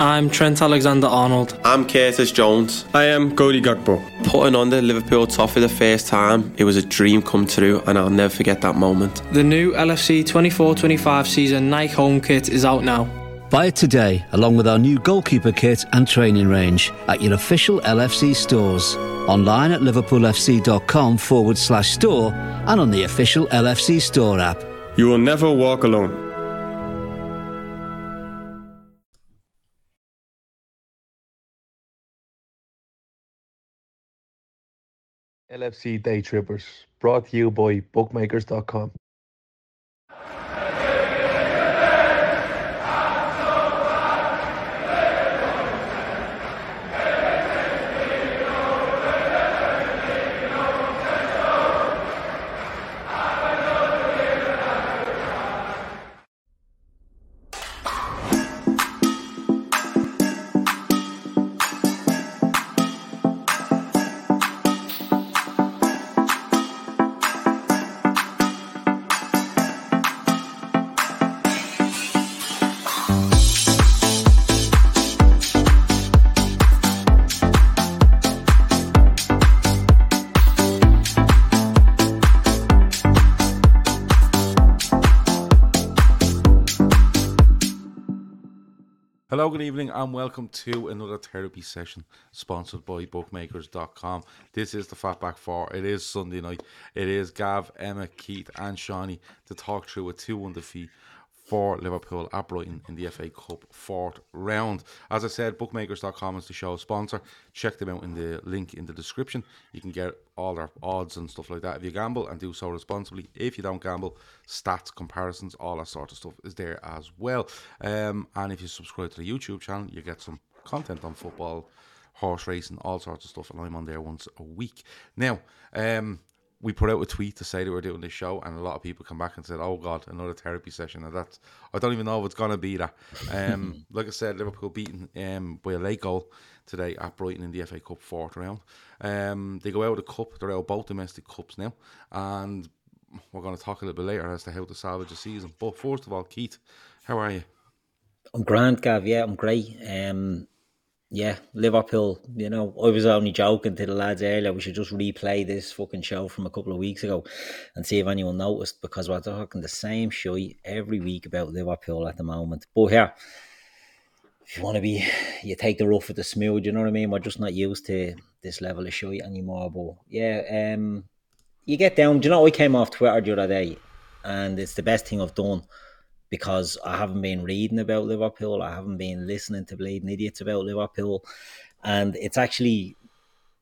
I'm Trent Alexander Arnold. I'm Curtis Jones. I am Cody Gakpo. Putting on the Liverpool top for the first time, it was a dream come true, and I'll never forget that moment. The new LFC 24 25 season Nike home kit is out now. Buy it today, along with our new goalkeeper kit and training range, at your official LFC stores. Online at liverpoolfc.com forward slash store and on the official LFC store app. You will never walk alone. LFC Day Trippers, brought to you by bookmakers.com. and welcome to another therapy session sponsored by bookmakers.com. This is the Fatback Four. It is Sunday night. It is Gav, Emma, Keith, and Shawnee to talk through a 2 1 defeat for Liverpool at Brighton in the FA Cup fourth round. As I said, bookmakers.com is the show sponsor. Check them out in the link in the description. You can get all their odds and stuff like that if you gamble and do so responsibly. If you don't gamble, stats, comparisons, all that sort of stuff is there as well. Um, and if you subscribe to the YouTube channel, you get some content on football, horse racing, all sorts of stuff, and I'm on there once a week. Now, um, we put out a tweet to say that we're doing this show, and a lot of people come back and said, "Oh God, another therapy session." And that's I don't even know if it's gonna be that. Um, like I said, Liverpool beaten um, by a late goal today at Brighton in the FA Cup fourth round. Um, they go out of the cup; they're out both domestic cups now, and we're going to talk a little bit later as to how to salvage the season. But first of all, Keith, how are you? I'm grand, Gav. Yeah, I'm great. Um, yeah, Liverpool, you know, I was only joking to the lads earlier. We should just replay this fucking show from a couple of weeks ago and see if anyone noticed because we're talking the same shit every week about Liverpool at the moment. But yeah, if you want to be, you take the rough with the smooth, you know what I mean? We're just not used to this level of shit anymore. But yeah, um, you get down. Do you know, I came off Twitter the other day and it's the best thing I've done because I haven't been reading about Liverpool. I haven't been listening to bleeding idiots about Liverpool. And it's actually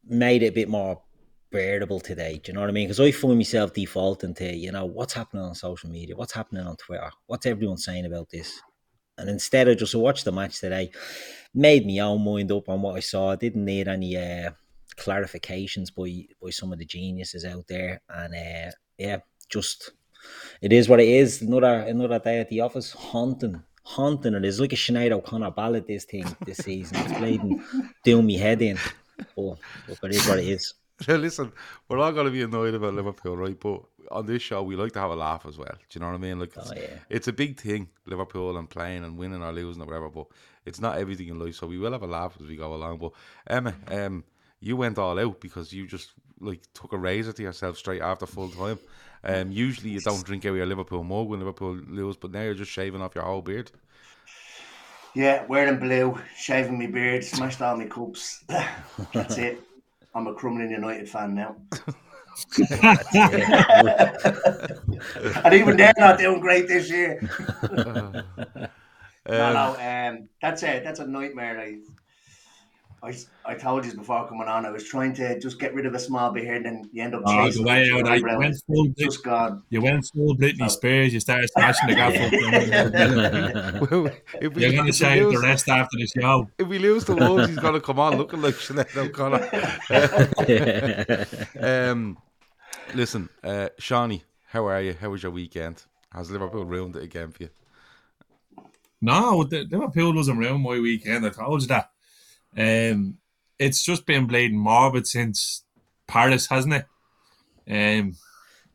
made it a bit more bearable today. Do you know what I mean? Because I find myself defaulting to, you know, what's happening on social media? What's happening on Twitter? What's everyone saying about this? And instead of just watch the match today, made me own mind up on what I saw. I didn't need any uh, clarifications by by some of the geniuses out there. And uh, yeah, just it is what it is. Another another day at the office, haunting, haunting. It is like a Sinead O'Connor ballad. This thing this season, it's bleeding doing me head in. But, but it is what it is. Listen, we're all going to be annoyed about Liverpool, right? But on this show, we like to have a laugh as well. Do you know what I mean? Like, it's, Oh, yeah. it's a big thing, Liverpool and playing and winning or losing or whatever. But it's not everything in life, so we will have a laugh as we go along. But Emma, um, you went all out because you just like took a razor to yourself straight after full time. Um, usually you don't drink out of your Liverpool mug when Liverpool lose, but now you're just shaving off your whole beard. Yeah, wearing blue, shaving my beard, smashed all my cups. That's it. I'm a Crumlin United fan now. and even they're not doing great this year. no, no, um, that's it. that's a nightmare. I, I, I told you before coming on, I was trying to just get rid of a small beard, and you end up Oh, chasing the way out, I went full, just gone. you went full Britney Oh. Spears. You started smashing the gaff. Well, if we, You're going to if we shave the lose- rest after the show. If we lose the Wolves, he's going to come on looking like Sinead O'Connor. um, listen, uh, Shawnee, how are you? How was your weekend? Has Liverpool ruined it again for you? No, the, Liverpool wasn't around my weekend. I told you that. Um, it's just been bleeding morbid since Paris, hasn't it? Um,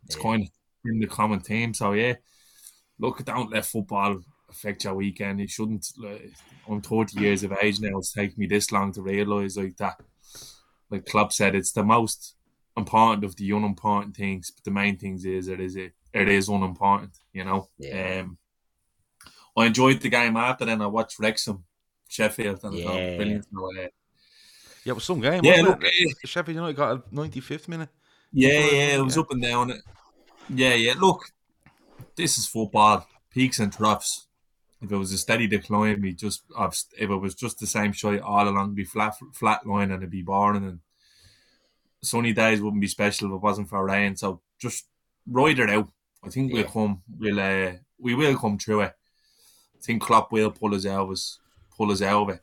it's kind of been the common theme. So yeah, look, don't let football affect your weekend. It shouldn't. Like, I'm 30 years of age now. It's taken me this long to realise like that. Like Klopp said, it's the most important of the unimportant things. But the main things is it is it, it is unimportant. You know. Yeah. Um, I enjoyed the game after. Then I watched Wrexham, Sheffield, and I thought Yeah. brilliant. So, uh, Yeah, it was some game. Yeah, wasn't look, it? Sheffield United got a 95th minute. Yeah, yeah, it was up and down. Yeah, yeah. Look, this is football, peaks and troughs. If it was a steady decline, we just if it was just the same shot all along, be flat flat line and it'd be boring. And sunny days wouldn't be special if it wasn't for rain. So just ride it out. I think we'll Yeah. come. We'll uh, we will come through it. I think Klopp will pull us out of us, pull us out of it.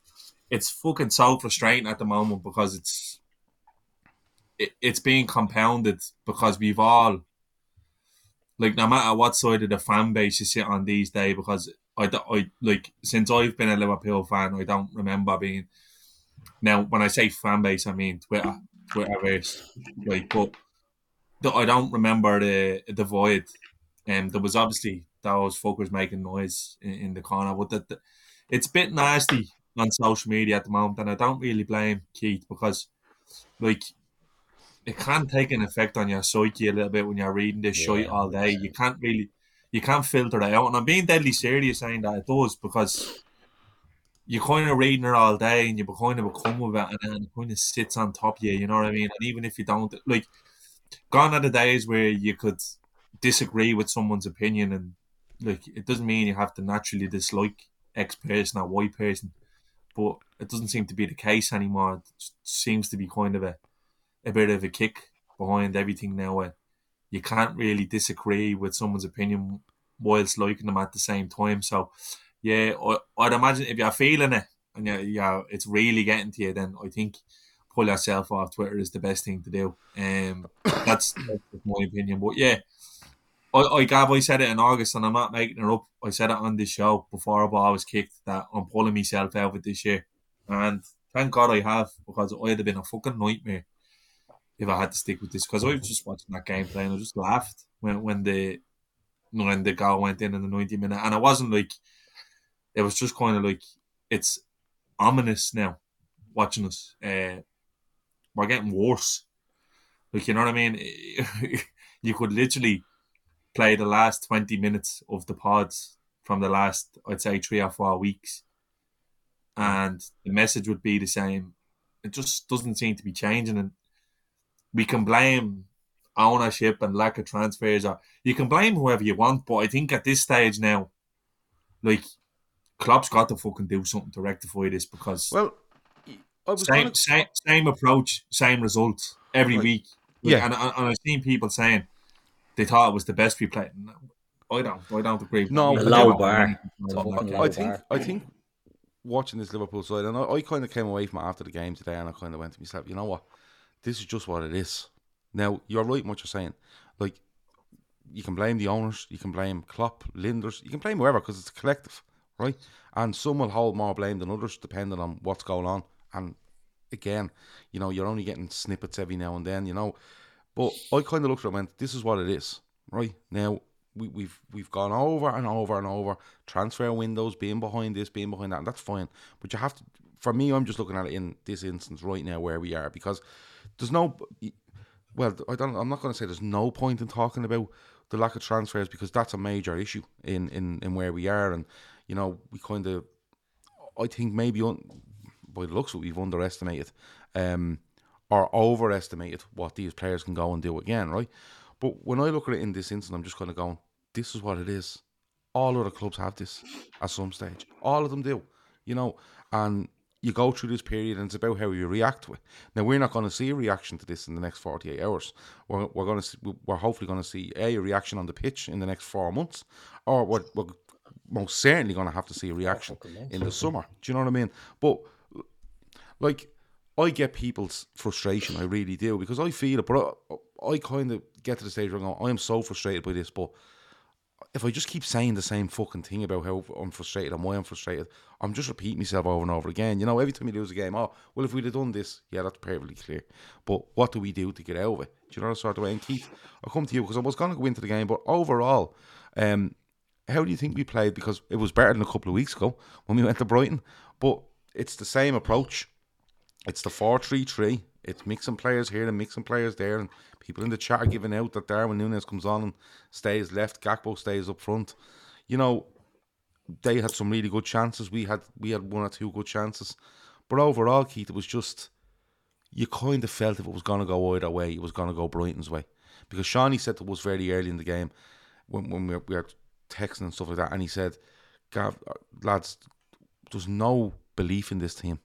It's fucking so frustrating at the moment because it's it, it's being compounded because we've all like no matter what side of the fan base you sit on these days because I, I like since I've been a Liverpool fan I don't remember being now when I say fan base I mean Twitter Twitterverse like but th- I don't remember the the void and um, there was obviously those fuckers making noise in, in the corner but the, the, it's a bit nasty on social media at the moment and I don't really blame Keith because like it can take an effect on your psyche a little bit when you're reading this shit Yeah, all day. You can't really, you can't filter it out. And I'm being deadly serious saying that it does because you're kind of reading it all day and you are kind of become with it and then it kind of sits on top of you, you know what I mean? And even if you don't, like, gone are the days where you could disagree with someone's opinion and, like, it doesn't mean you have to naturally dislike X person or Y person, but it doesn't seem to be the case anymore. It seems to be kind of a, a bit of a kick behind everything now. And you can't really disagree with someone's opinion whilst liking them at the same time. So, yeah, I, I'd imagine if you're feeling it and you yeah, it's really getting to you, then I think pull yourself off Twitter is the best thing to do. Um, that's, that's my opinion. But yeah, I, I Gav, I said it in August, and I'm not making it up. I said it on this show before a ball was kicked that I'm pulling myself out of this year, and thank God I have because I'd have been a fucking nightmare if I had to stick with this because I was just watching that game play and I just laughed when when the when the goal went in in the 90 minute. And it wasn't like it was just kind of like it's ominous now watching us. Uh, we're getting worse. Like you know what I mean? You could literally play the last 20 minutes of the pods from the last I'd say three or four weeks. Hmm. And the message would be the same. It just doesn't seem to be changing. And we can blame ownership and lack of transfers or you can blame whoever you want but I think at this stage now like Klopp's got to fucking do something to rectify this because Well, same, gonna- same same approach same results every Right. week. Like, Yeah. and, and I've seen people saying they thought it was the best we played I don't I don't agree with No, that. but Low bar. I think I think watching this Liverpool side, and I, I kind of came away from it after the game today, and I kind of went to myself, you know what, this is just what it is. Now you're right in what you're saying. Like you can blame the owners, you can blame Klopp, Lijnders, you can blame whoever because it's a collective, right? And some will hold more blame than others depending on what's going on. And again, you know, you're only getting snippets every now and then, you know. But I kind of looked at it and went, this is what it is, right? Now we, we've we've gone over and over and over transfer windows being behind this, being behind that, and that's fine. But you have to. For me, I'm just looking at it in this instance right now where we are because there's no. Well, I don't. I'm not going to say there's no point in talking about the lack of transfers because that's a major issue in in, in where we are, and you know we kind of. I think maybe un, by the looks of it, we've underestimated um, or overestimated what these players can go and do again, right? But when I look at it in this instance, I'm just kind of going, this is what it is. All other clubs have this at some stage. All of them do, you know. And you go through this period, and it's about how you react to it. Now we're not going to see a reaction to this in the next 48 hours. We're, we're going to see, we're hopefully going to see a, a reaction on the pitch in the next four months, or we're, we're most certainly going to have to see a reaction in the summer. Do you know what I mean? But like I get people's frustration, I really do, because I feel it, but I, I kind of get to the stage where I go, I am so frustrated by this, but if I just keep saying the same fucking thing about how I'm frustrated and why I'm frustrated, I'm just repeating myself over and over again. You know, every time you lose a game, oh, well, if we'd have done this, yeah, that's perfectly clear. But what do we do to get out of it? Do you know the sort of way? And Keith, I'll come to you because I was going to go into the game, but overall, um, how do you think we played? Because it was better than a couple of weeks ago when we went to Brighton. But it's the same approach. It's the 4 3 3. It's mixing players here and mixing players there. And people in the chat are giving out that Darwin Nunez comes on and stays left, Gakpo stays up front. You know, they had some really good chances. We had we had one or two good chances. But overall, Keith, it was just you kind of felt if it was going to go either way, it was going to go Brighton's way. Because Shawnee said to us very early in the game when, when we, were, we were texting and stuff like that, and he said, Gav, uh, lads, there's no belief in this team.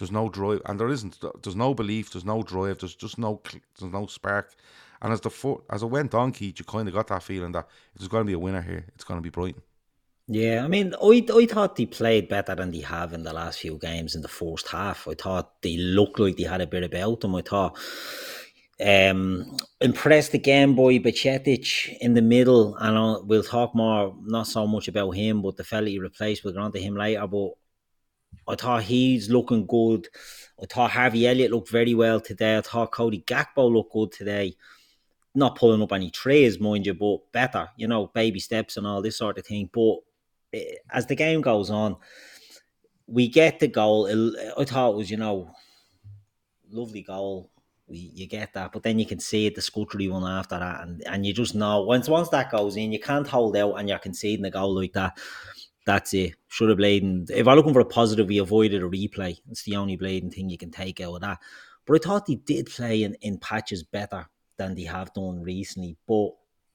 There's no drive, and there isn't. There's no belief. There's no drive. There's just no. There's no spark. And as the foot, as it went on, Keith, you kind of got that feeling that if there's going to be a winner here, it's going to be Brighton. Yeah, I mean, I, I thought they played better than they have in the last few games in the first half. I thought they looked like they had a bit about them. I thought um, impressed again by Bajcetic in the middle, and I'll, we'll talk more, not so much about him, but the fella he replaced. We'll on to him later, but I thought he's looking good. I thought Harvey Elliott looked very well today. I thought Cody Gakpo looked good today. Not pulling up any trays, mind you, but better, you know, baby steps and all this sort of thing. But eh, as the game goes on, we get the goal. I thought it was, you know, lovely goal. We, you get that, but then you can see it, the scuttery one after that, and, and you just know once once that goes in, you can't hold out and you're conceding a goal like that that's it. Should have blading. If I'm looking for a positive, we avoided a replay. It's the only blading thing you can take out of that. But I thought they did play in, in patches better than they have done recently. But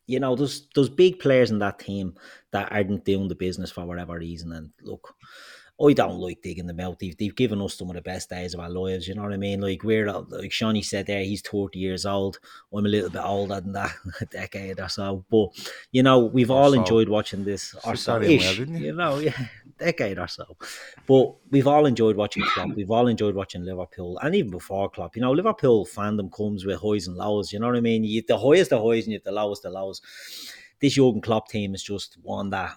you know, there's there's big players in that team that aren't doing the business for whatever reason. And look, I don't like digging them out. They've, they've given us some of the best days of our lives. You know what I mean? Like we're like Shawnee said there, he's thirty years old. I'm a little bit older than that, a decade or so. But you know, we've all so. enjoyed watching this. Or so ish, well, you? you know, yeah, decade or so. But we've all enjoyed watching Klopp. We've all enjoyed watching Liverpool, and even before Klopp. You know, Liverpool fandom comes with highs and lows. You know what I mean? You the highest the highs and you the lowest the lows. This Jurgen Klopp team is just one that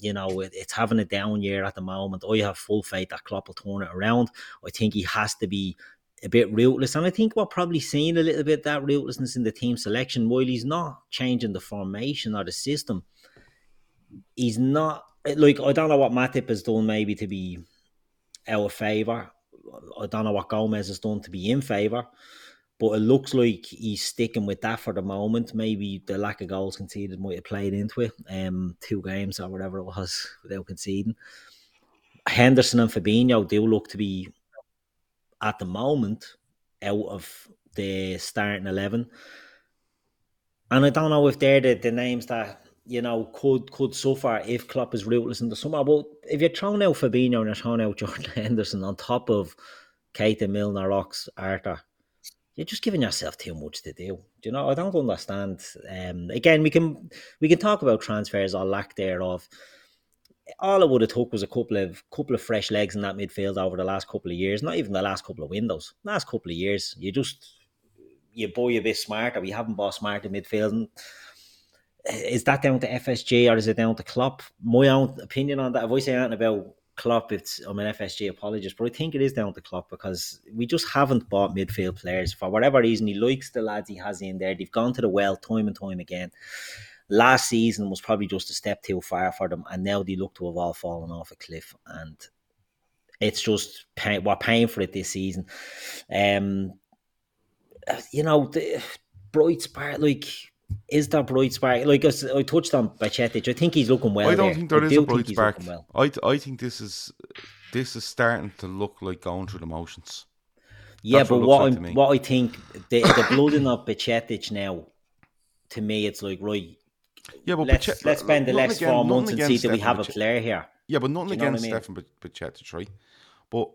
you know, it, it's having a down year at the moment. I have full faith that Klopp will turn it around. I think he has to be a bit ruthless. And I think we're probably seeing a little bit that ruthlessness in the team selection while he's not changing the formation or the system. He's not like I don't know what Matip has done maybe to be out of favour. I don't know what Gomez has done to be in favour but it looks like he's sticking with that for the moment. Maybe the lack of goals conceded might have played into it. Um, two games or whatever it was without conceding. Henderson and Fabinho do look to be at the moment out of the starting eleven, and I don't know if they're the, the names that you know could could suffer if Klopp is ruthless in the summer. But if you're throwing out Fabinho and you're throwing out Jordan Henderson on top of Keita, Milner, Ox, Arthur you're just giving yourself too much to do. Do you know? I don't understand. Um, again, we can we can talk about transfers or lack thereof. All it would have took was a couple of couple of fresh legs in that midfield over the last couple of years. Not even the last couple of windows. Last couple of years, you just you buy a bit smarter. We haven't bought smart in midfield. And is that down to FSG or is it down to Klopp? My own opinion on that. If I say anything about Klopp, it's I'm an FSG apologist, but I think it is down to Klopp because we just haven't bought midfield players for whatever reason. He likes the lads he has in there. They've gone to the well time and time again. Last season was probably just a step too far for them, and now they look to have all fallen off a cliff. And it's just pay, we're paying for it this season. Um, you know, the bright spark like is there bright spark? Like I touched on Bajcetic, I think he's looking well. I don't there. think there I is a bright spark. Well. I I think this is this is starting to look like going through the motions. Yeah, That's but what, what, like what I think the the blooding of Bajcetic now, to me, it's like right. Yeah, but let's let's spend the next again, four months and see that we have a player here. Yeah, but nothing against I mean? Stefan Bajcetic, right? But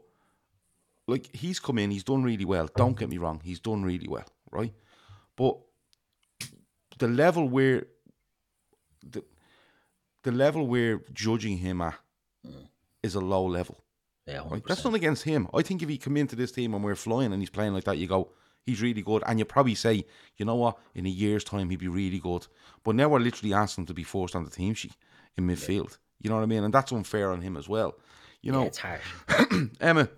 like he's come in, he's done really well. Don't get me wrong, he's done really well, right? But the level where the the level we're judging him at mm. is a low level. Yeah, right? that's not against him. I think if he come into this team and we're flying and he's playing like that, you go, he's really good, and you probably say, you know what, in a year's time he'd be really good. But now we're literally asking him to be forced on the team sheet in midfield. Yeah. You know what I mean? And that's unfair on him as well. You know, yeah, it's hard. Emma,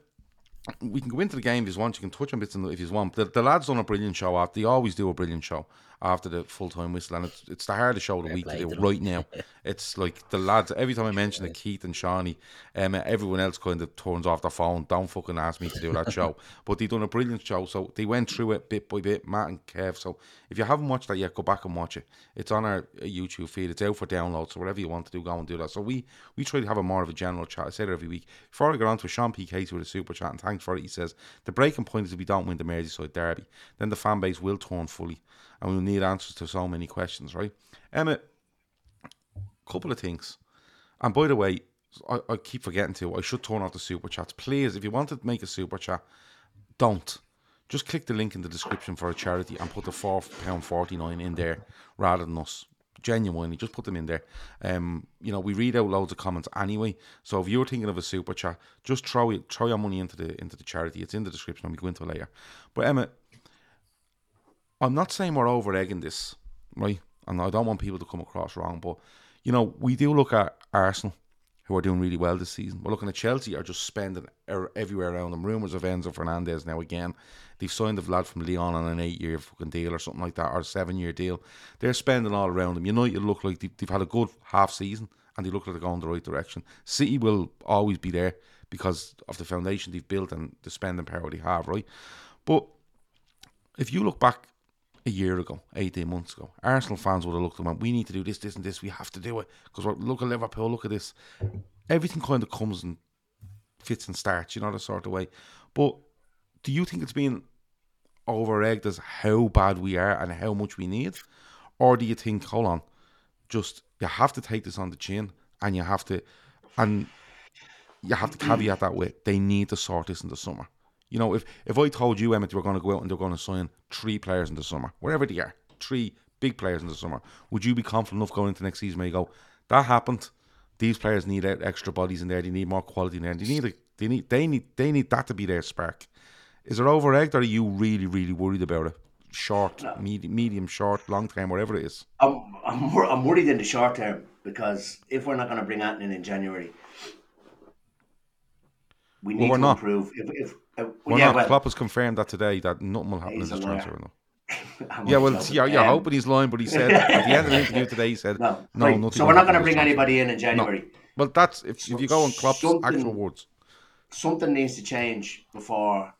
we can go into the game if you want. You can touch on bits if you want. The, the lads done a brilliant show after. They always do a brilliant show after the full time whistle, and it's, it's the hardest show of the week to do right now. it's like the lads. Every time I mention the Keith and Shawnee, um, everyone else kind of turns off their phone. Don't fucking ask me to do that show. But they done a brilliant show, so they went through it bit by bit. Matt and Kev. So if you haven't watched that yet, go back and watch it. It's on our uh, YouTube feed. It's out for download. So whatever you want to do, go and do that. So we we try to have a more of a general chat. I say it every week. Before I get on to Sean P. Casey with a super chat, and thanks for it. He says the breaking point is if we don't win the Merseyside derby, then the fan base will turn fully and we'll need answers to so many questions, right? Emma, couple of things. And by the way, I, I keep forgetting to, I should turn off the super chats. Please, if you want to make a super chat, don't. Just click the link in the description for a charity and put the £4.49 in there rather than us. Genuinely, just put them in there. Um, you know, we read out loads of comments anyway. So if you're thinking of a super chat, just throw it, throw your money into the into the charity. It's in the description and we go into it later. But Emma, I'm not saying we're over egging this, right? And I don't want people to come across wrong, but you know, we do look at Arsenal, who are doing really well this season. We're looking at Chelsea, are just spending er, everywhere around them. Rumours of Enzo Fernandez now again. They've signed the lad from Lyon on an eight year fucking deal or something like that, or a seven year deal. They're spending all around them. United look like they've, they've had a good half season and they look like they're going the right direction. City will always be there because of the foundation they've built and the spending power they have, right? But if you look back a year ago, 18 months ago, Arsenal fans would have looked at them and we need to do this, this, and this. We have to do it. Because look at Liverpool, look at this. Everything kind of comes and fits and starts, you know, the sort of way. But do you think it's been over egged as how bad we are and how much we need? Or do you think, hold on, just you have to take this on the chin and you have to, and you have to caveat that with they need to sort this in the summer. You know, if if I told you, Emmett, you were going to go out and they're going to sign three players in the summer, wherever they are, three big players in the summer, would you be confident enough going into next season where you go, that happened? These players need extra bodies in there. They need more quality in there. They need a, they need they need they need that to be their spark. Is it over egged, or are you really really worried about it? Short, no. medium, medium, short, long term, whatever it is. I'm I'm, I'm worried in the short term because if we're not going to bring Anton in in January, we need well, to not. improve. If, if uh, well, yeah, well, Klopp has confirmed that today that nothing will happen in this transfer window. yeah, well, yeah, you're um, hoping he's lying, but he said at the end of the interview today, he said, "No, no right. nothing." So we're not going to bring anybody in in January. No. Well, that's if, so, if you go on Klopp's actual words. Something needs to change before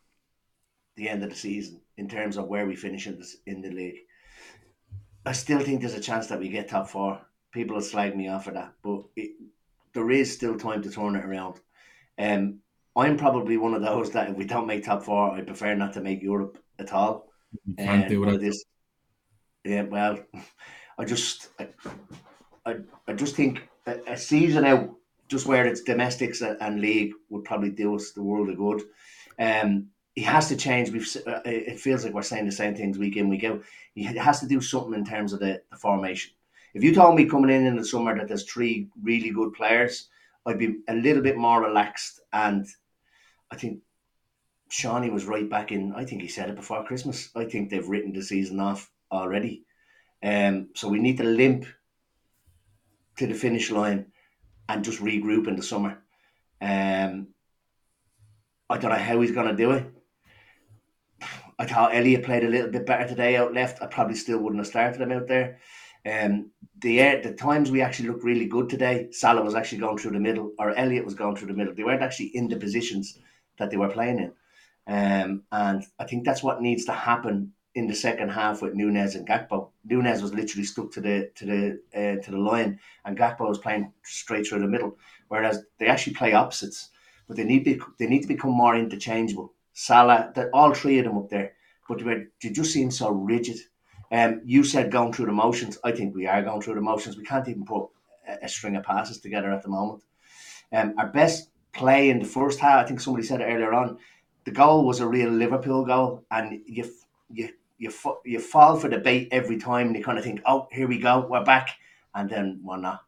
the end of the season in terms of where we finish in, this, in the league. I still think there's a chance that we get top four. People will slag me off for that, but it, there is still time to turn it around. Um, I'm probably one of those that if we don't make top four, I prefer not to make Europe at all. can't uh, do it. This, yeah, well, I just, I, I, I just think a, a, season out, just where it's domestics and league, would probably do us the world of good. Um, he has to change. We've uh, it feels like we're saying the same things week in week out. He has to do something in terms of the, the formation. If you told me coming in in the summer that there's three really good players, I'd be a little bit more relaxed and I think Shawnee was right back in. I think he said it before Christmas. I think they've written the season off already. Um, so we need to limp to the finish line and just regroup in the summer. Um, I don't know how he's going to do it. I thought Elliott played a little bit better today out left. I probably still wouldn't have started him out there. Um, the uh, the times we actually looked really good today, Salah was actually going through the middle, or Elliott was going through the middle. They weren't actually in the positions that they were playing in. Um, and I think that's what needs to happen in the second half with Nunez and Gakpo. Nunez was literally stuck to the to the uh, to the line, and Gakpo was playing straight through the middle. Whereas they actually play opposites, but they need to they need to become more interchangeable. Salah, that all three of them up there, but they, they just seem so rigid. Um, you said going through the motions. I think we are going through the motions. We can't even put a, a string of passes together at the moment. Um, our best play in the first half. I think somebody said it earlier on. The goal was a real Liverpool goal, and you you you you fall for the bait every time, and you kind of think, "Oh, here we go, we're back," and then we're not.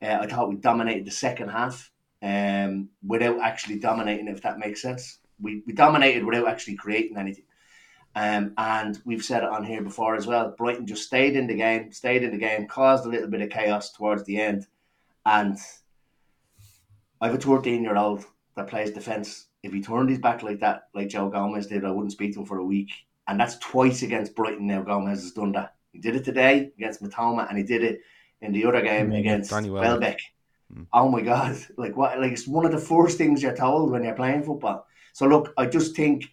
Uh, I thought we dominated the second half um, without actually dominating, if that makes sense. We, we dominated without actually creating anything. Um, and we've said it on here before as well. Brighton just stayed in the game, stayed in the game, caused a little bit of chaos towards the end, and I have a 13 year old that plays defence if he turned his back like that, like Joe Gomez did, I wouldn't speak to him for a week. And that's twice against Brighton now. Gomez has done that. He did it today against Mitoma, and he did it in the other game against Danny Welbeck. Welbeck. Hmm. Oh my god! Like what? Like it's one of the first things you're told when you're playing football. So look, I just think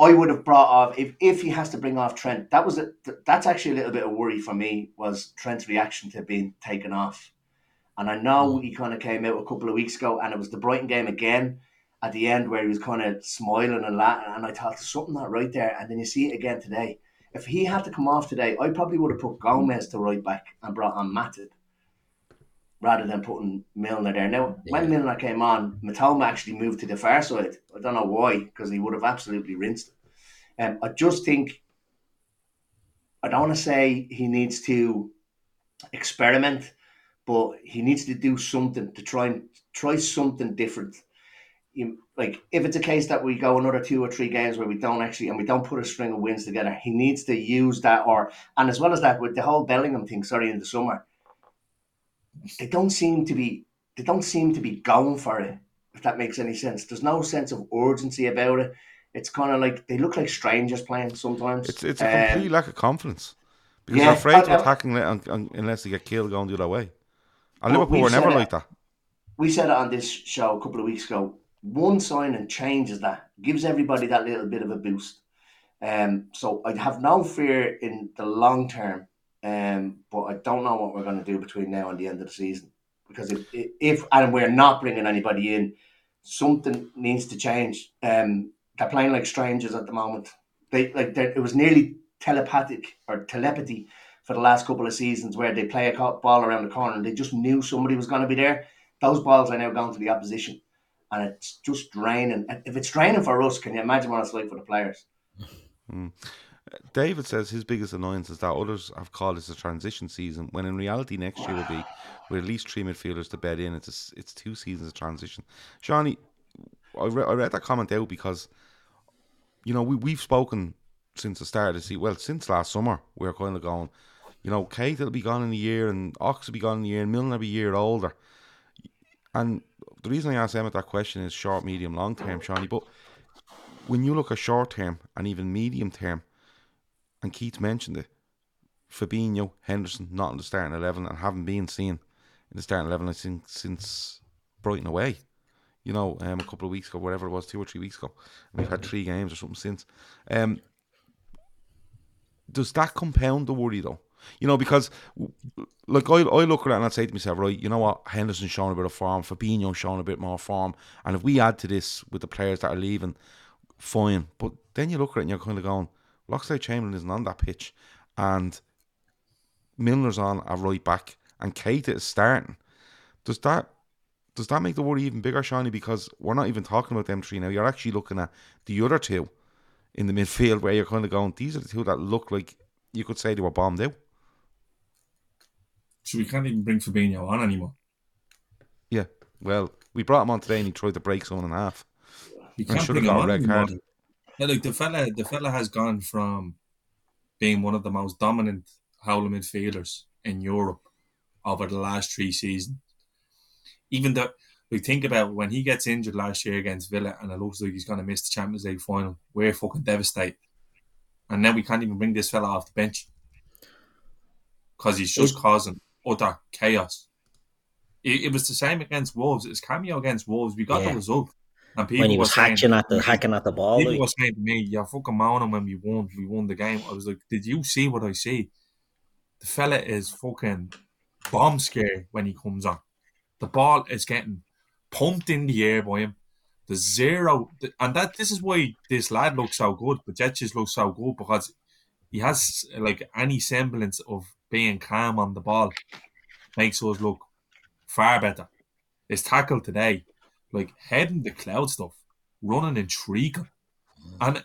I would have brought off if if he has to bring off Trent. That was a, that's actually a little bit of worry for me was Trent's reaction to being taken off. And I know he kind of came out a couple of weeks ago, and it was the Brighton game again at the end where he was kind of smiling and laughing, and I thought there's something not right there. And then you see it again today. If he had to come off today, I probably would have put Gomez to right back and brought on Matip rather than putting Milner there. Now, when Milner came on, Mitoma actually moved to the far side. I don't know why, because he would have absolutely rinsed it. Um, I just think, I don't want to say he needs to experiment, but he needs to do something to try and try something different. You, like if it's a case that we go another two or three games where we don't actually and we don't put a string of wins together, he needs to use that or and as well as that with the whole Bellingham thing, sorry, in the summer, they don't seem to be they don't seem to be going for it. If that makes any sense, there's no sense of urgency about it. It's kind of like they look like strangers playing sometimes. It's it's a complete Um, lack of confidence because yeah, they're afraid I- to I- attacking it un- un- unless they get killed going the other way. And Liverpool were never it. like that. we said it on this show a couple of weeks ago. One signing changes that, gives everybody that little bit of a boost. Um, so I have no fear in the long term, um, but I don't know what we're going to do between now and the end of the season. Because if, if and we're not bringing anybody in, something needs to change. Um, they're playing like strangers at the moment. They like it was nearly telepathic or telepathy for the last couple of seasons where they play a ball around the corner and they just knew somebody was going to be there. Those balls are now going to the opposition, and it's just draining. If it's draining for us, can you imagine what it's like for the players? Mm. David says his biggest annoyance is that others have called this a transition season, when in reality next year will be with at least three midfielders to bed in. It's a it's two seasons of transition. Shawnee, I, re- I read that comment out because you know we we've spoken since the start of the season. Well, since last summer, we are kind of going. You know, Keita will be gone in a year, and Ox will be gone in a year, and Milner will be a year older. And the reason I asked Emmett that question is short, medium, long term, Shawnee. But when you look at short term and even medium term, and Keith mentioned it, Fabinho, Henderson not in the starting eleven and haven't been seen in the starting eleven I think since Brighton away. You know, um, a couple of weeks ago, whatever it was, two or three weeks ago. We've had three games or something since. Um, does that compound the worry though? You know, because like I, I look at and I say to myself, right, you know what, Henderson's showing a bit of form, Fabinho's showing a bit more form, and if we add to this with the players that are leaving, fine. But then you look at it and you're kind of going, Oxlade-Chamberlain isn't on that pitch, and Milner's on a right back, and Keita is starting. Does that does that make the worry even bigger, Shawnee? Because we're not even talking about them three now. You're actually looking at the other two in the midfield, where you're kind of going, these are the two that look like you could say they were bombed out. So we can't even bring Fabinho on anymore. Yeah. Well, we brought him on today, and he tried to break someone in half. You And can't should have bring him a on red anymore. card. Yeah, like the fella, the fella has gone from being one of the most dominant howler midfielders in Europe over the last three seasons. Even though we think about when he gets injured last year against Villa, and it looks like he's going to miss the Champions League final, we're fucking devastated. And now we can't even bring this fella off the bench because he's just causing utter chaos. It, it was the same against Wolves. It was cameo against Wolves. We got Yeah. the result, and people when he were was saying, hacking at the hacking at the ball. People like. were saying to me, "You're fucking moaning when we won. We won the game." I was like, "Did you see what I see? The fella is fucking bomb scared when he comes on. The ball is getting pumped in the air by him. The zero, and that this is why this lad looks so good. Bajcetic looks so good because he has like any semblance of being calm on the ball. Makes us look far better. His tackle today, like heading the cloud stuff, running and shrieking, and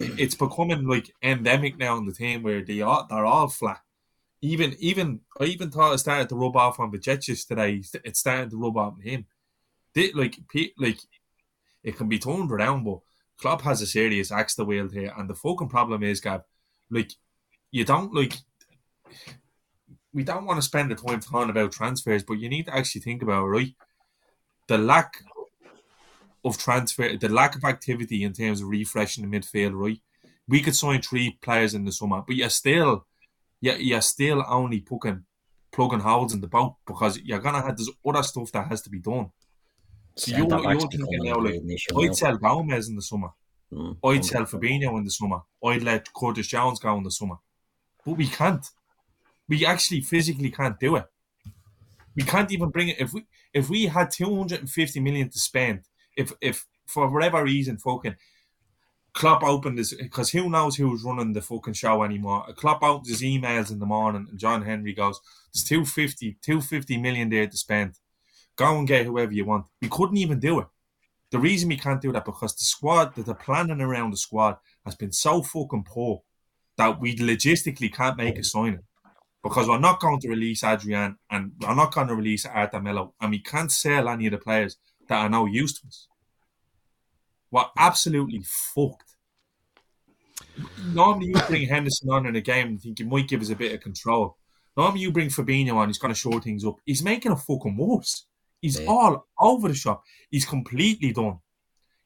it's becoming like endemic now in the team where they are they're all flat. Even even I even thought it started to rub off on Bajcetic today. It started to rub off on him. They, like like it can be turned around, but Klopp has a serious axe to wield here, and the fucking problem is, Gab, like you don't like we don't want to spend the time talking about transfers, but you need to actually think about right. The lack of transfer, the lack of activity in terms of refreshing the midfield, right? We could sign three players in the summer, but you're still, you're, you're still only plugging, plugging holes in the boat because you're gonna have this other stuff that has to be done. So you're, you're thinking now, like, great issue now. I'd sell Gomez in the summer. Mm, I'd sell Fabinho in the summer. I'd let Curtis Jones go in the summer. But we can't. We actually physically can't do it. We can't even bring it. If we if we had 250 million to spend, if if for whatever reason fucking Klopp opened because who knows who's running the fucking show anymore. Klopp opens his emails in the morning and John Henry goes, There's 250, 250 million there to spend. Go and get whoever you want. We couldn't even do it. The reason we can't do that because the squad, that the planning around the squad has been so fucking poor that we logistically can't make a signing. Because we're not going to release Adrian and we're not going to release Arthur Melo, and we can't sell any of the players that are now used to us. We're absolutely fucked. Normally, you bring Henderson on in a game and think he might give us a bit of control. Normally, you bring Fabinho on, he's going to shore things up. He's making it fucking worse. He's Yeah. all over the shop. He's completely done.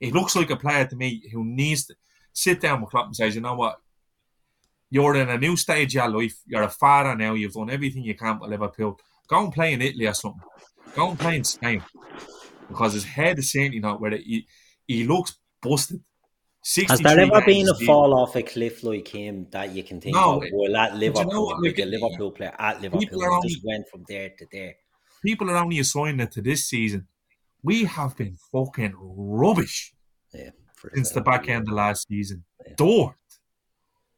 He looks like a player to me who needs to sit down with Klopp and says, you know what? You're in a new stage of your life. You're a father now. You've done everything you can for Liverpool. Go and play in Italy or something. Go and play in Spain. Because his head is certainly not where it, he, he looks busted. Has there ever been a fall off a cliff like him that you can think No, of? Well, at you know Liverpool, what, like a Liverpool player at Liverpool, are just only- went from there to there. People are only assigning it to this season. We have been fucking rubbish Yeah, since the back end of last season. Yeah. Dirt.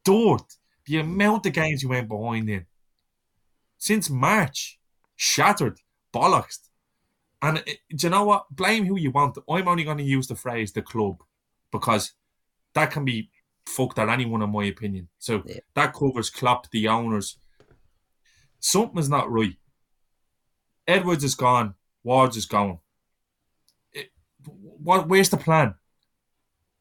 Dirt. The amount of games you went behind in. Since March. Shattered. Bollocks. And it, do you know what? Blame who you want. I'm only going to use the phrase the club because that can be fucked at anyone, in my opinion. So Yeah. that covers Klopp, the owners. Something's not right. Edwards is gone. Wards is gone. Eh, it- what? Where's the plan?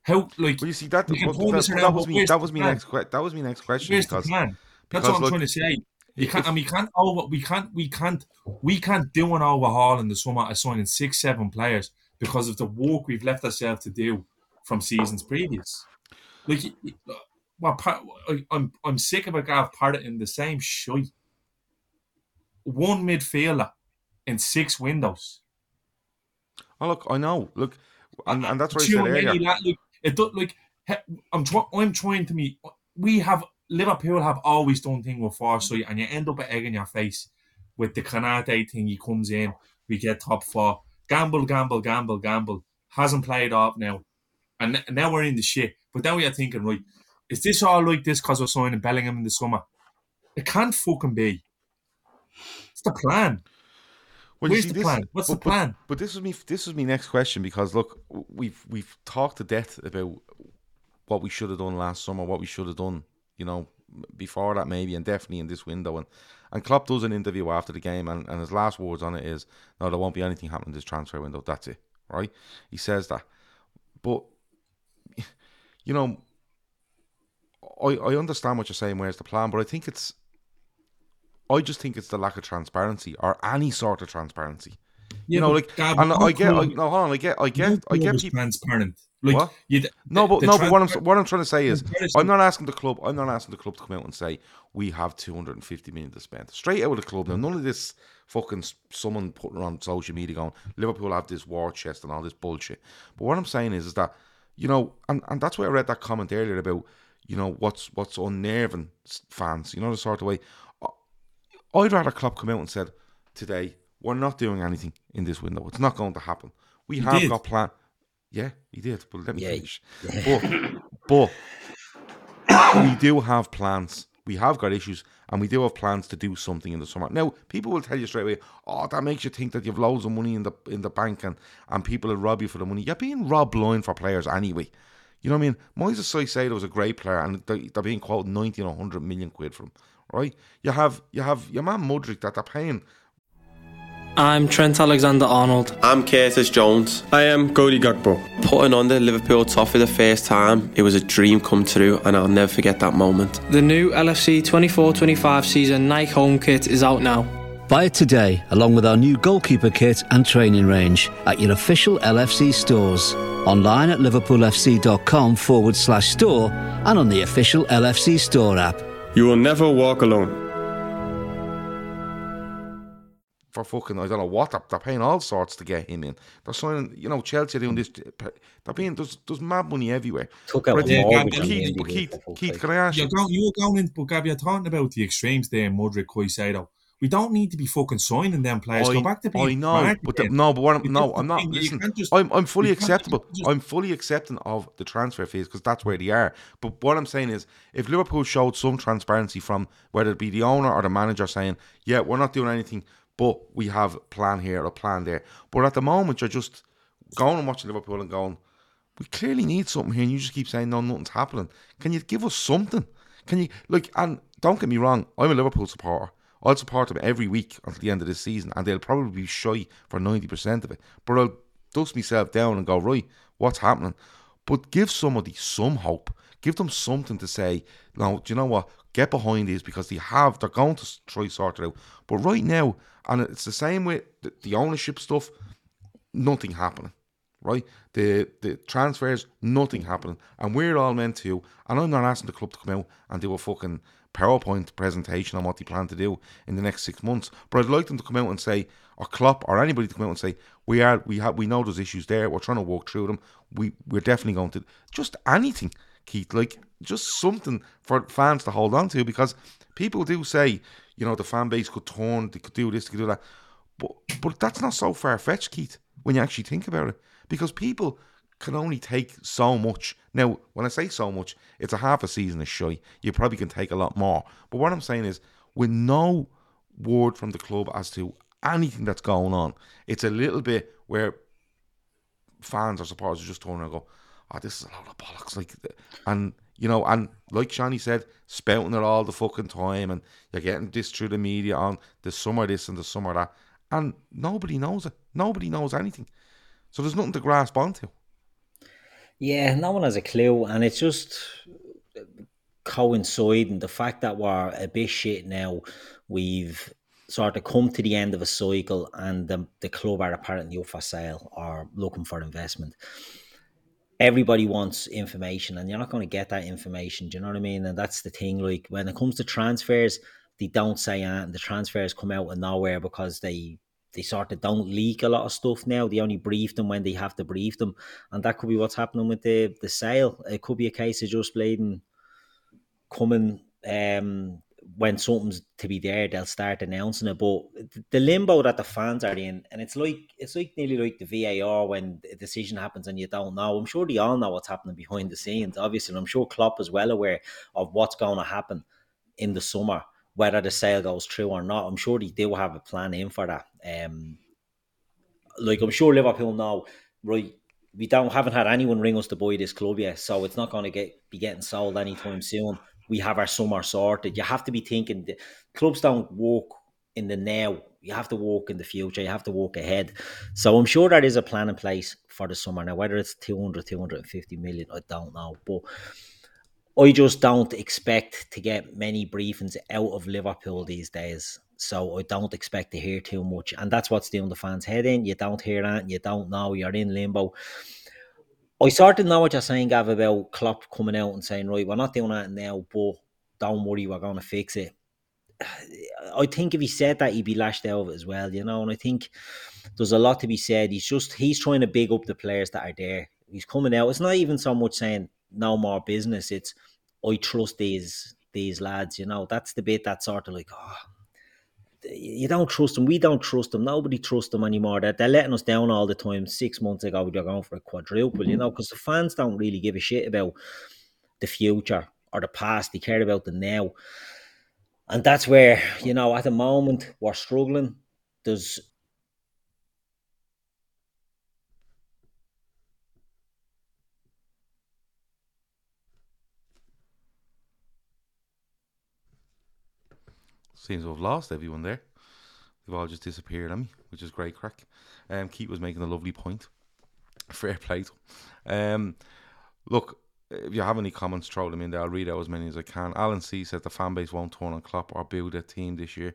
How like Well, you see that. Can well, hold that, that was me. That was me next. Que- that was me next question Where's because plan? That's because what I'm look, trying to say. You can't, and we can't oh, over, we can't, we can't, we can't do an overhaul in the summer assigning six, seven players because of the work we've left ourselves to do from seasons previous. Like, well, I'm, I'm sick of a guy Gav parroting the same shite. One midfielder in six windows. Oh look, I know. Look, and, and that's what I said earlier. like, it do, like I'm trying. I'm trying to meet. We have Liverpool have always done thing with foresight, and you end up at egg in your face with the Konate thing. He comes in, we get top four. Gamble, gamble, gamble, gamble. Hasn't played off now, and now we're in the shit. But then we're thinking, right, is this all like this because we're signing Bellingham in the summer? It can't fucking be. It's the plan. Well, Where's see, the plan? What's the but- but- plan? But this was me. This was me next question because look, we've we've talked to death about what we should have done last summer, what we should have done, you know, before that maybe, and definitely in this window. And and Klopp does an interview after the game, and, and his last words on it is, "No, there won't be anything happening this transfer window. That's it." Right? He says that, but you know, I I understand what you're saying. Where's the plan? But I think it's. I just think it's the lack of transparency or any sort of transparency. you know, like, Gav, and I get, I, no, hold on, I get, I get, I get people. transparent. Like, What? you, No, but no, but what I'm what I'm trying to say is, I'm not asking the club. I'm not asking the club to come out and say we have 250 million to spend. Straight out of the club now. None of this fucking someone putting on social media going Liverpool have this war chest and all this bullshit. But what I'm saying is, is that you know, and, and that's why I read that comment earlier about you know what's what's unnerving fans. You know the sort of way. I'd rather Klopp come out and said today we're not doing anything in this window. It's not going to happen. We He have did. got plan. Yeah, he did. But let me Yeah, finish. But but we do have plans. We have got issues, and we do have plans to do something in the summer. Now, people will tell you straight away, "Oh, that makes you think that you've loads of money in the in the bank, and and people will rob you for the money." You're being robbed blind for players anyway. You know what I mean? Moises Caicedo was a great player, and they're, being quoted ninety and hundred million quid from. Right? You have you have your man Mudryk that they're paying. I'm Trent Alexander Arnold. I'm Curtis Jones. I am Cody Gakpo. Putting on the Liverpool top for the first time, it was a dream come true, and I'll never forget that moment. The new LFC 24 25 season Nike home kit is out now. Buy it today, along with our new goalkeeper kit and training range at your official LFC stores. Online at liverpoolfc.com forward slash store and on the official LFC store app. You will never walk alone. for fucking I don't know what they're, they're paying all sorts to get him in. They're signing, you know, Chelsea are doing this. They're paying there's there's mad money everywhere. Took out But a I think- but on Keith, but Keith, Keith, can I ask You're you? going, you're going in, but Gav, you're talking about the extremes there, Mudryk, Caicedo. We don't need to be fucking signing them players. Go back to being I know, smart but the, no, but what I'm, no, I'm not. Listen, just- I'm I'm fully acceptable. just- I'm fully accepting of the transfer fees because that's where they are. But what I'm saying is, if Liverpool showed some transparency from whether it be the owner or the manager saying, "Yeah, we're not doing anything, but we have a plan here or a plan there," but at the moment you're just going and watching Liverpool and going, "We clearly need something here," and you just keep saying, "No, nothing's happening." Can you give us something? Can you like? And don't get me wrong, I'm a Liverpool supporter. I'll support them every week until the end of this season, and they'll probably be shy for ninety percent of it. But I'll dust myself down and go, right, what's happening? But give somebody some hope. Give them something to say. No, do you know what? Get behind these because they have. They're going to try sort it out. But right now, and it's the same with the, the ownership stuff. Nothing happening right? The the transfers, nothing happening, and we're all meant to. And I'm not asking the club to come out and do a fucking PowerPoint presentation on what they plan to do in the next six months. But I'd like them to come out and say, or Klopp, or anybody to come out and say, we are, we have, we know there's issues there. We're trying to walk through them. We we're definitely going to just anything, Keith, like just something for fans to hold on to because people do say, you know, the fan base could turn, they could do this, they could do that. But but that's not so far fetched, Keith, when you actually think about it. Because people can only take so much. Now, when I say so much, it's a half a season of shy. You probably can take a lot more. But what I'm saying is, with no word from the club as to anything that's going on, it's a little bit where fans or supporters just turning and go, oh, this is a load of bollocks. Like, and, you know, and like Shani said, spouting it all the fucking time, and you're getting this through the media on the summer this and the summer that. And nobody knows it. Nobody knows anything. So there's nothing to grasp onto. Yeah, no one has a clue, and it's just coinciding the fact that we're a bit shit now. We've sort of come to the end of a cycle, and the, the club are apparently up for sale or looking for investment. Everybody wants information, and you're not going to get that information. Do you know what I mean? And that's the thing. Like when it comes to transfers, they don't say and the transfers come out of nowhere because they they sort of don't leak a lot of stuff now. They only brief them when they have to brief them, and that could be what's happening with the the sale. It could be a case of just Bladen coming um, when something's to be there. They'll start announcing it, but the limbo that the fans are in, and it's like it's like nearly like the VAR when a decision happens and you don't know. I'm sure they all know what's happening behind the scenes, obviously, and I'm sure Klopp is well aware of what's going to happen in the summer whether the sale goes through or not. I'm sure they do have a plan in for that. Um, like I'm sure Liverpool know, right? We don't haven't had anyone ring us to buy this club yet, so it's not going to get be getting sold anytime soon. We have our summer sorted. You have to be thinking the clubs don't walk in the now. You have to walk in the future. You have to walk ahead. So I'm sure there is a plan in place for the summer. Now, whether it's 200, 250 million, I don't know. But I just don't expect to get many briefings out of Liverpool these days. So I don't expect to hear too much. And that's what's doing the fans' head in. You don't hear that, you don't know, you're in limbo. I sort of know what you're saying, Gav, about Klopp coming out and saying, right, we're not doing that now, but don't worry, we're going to fix it. I think if he said that, he'd be lashed out of it as well, you know. And I think there's a lot to be said. He's just, he's trying to big up the players that are there. He's coming out. It's not even so much saying no more business. It's, I trust these these lads. You know, that's the bit that's sort of like, oh, you don't trust them. We don't trust them. Nobody trusts them anymore. That they're, they're letting us down all the time. Six months ago, we were going for a quadruple. You mm-hmm. know, because the fans don't really give a shit about the future or the past. They care about the now, and that's where you know at the moment we're struggling. There's Seems to have lost everyone there. They've all just disappeared on me, which is great crack. Um, Keith was making a lovely point. Fair play. Um, look, if you have any comments, throw them in there. I'll read out as many as I can. Alan C said the fan base won't turn on Klopp or build a team this year.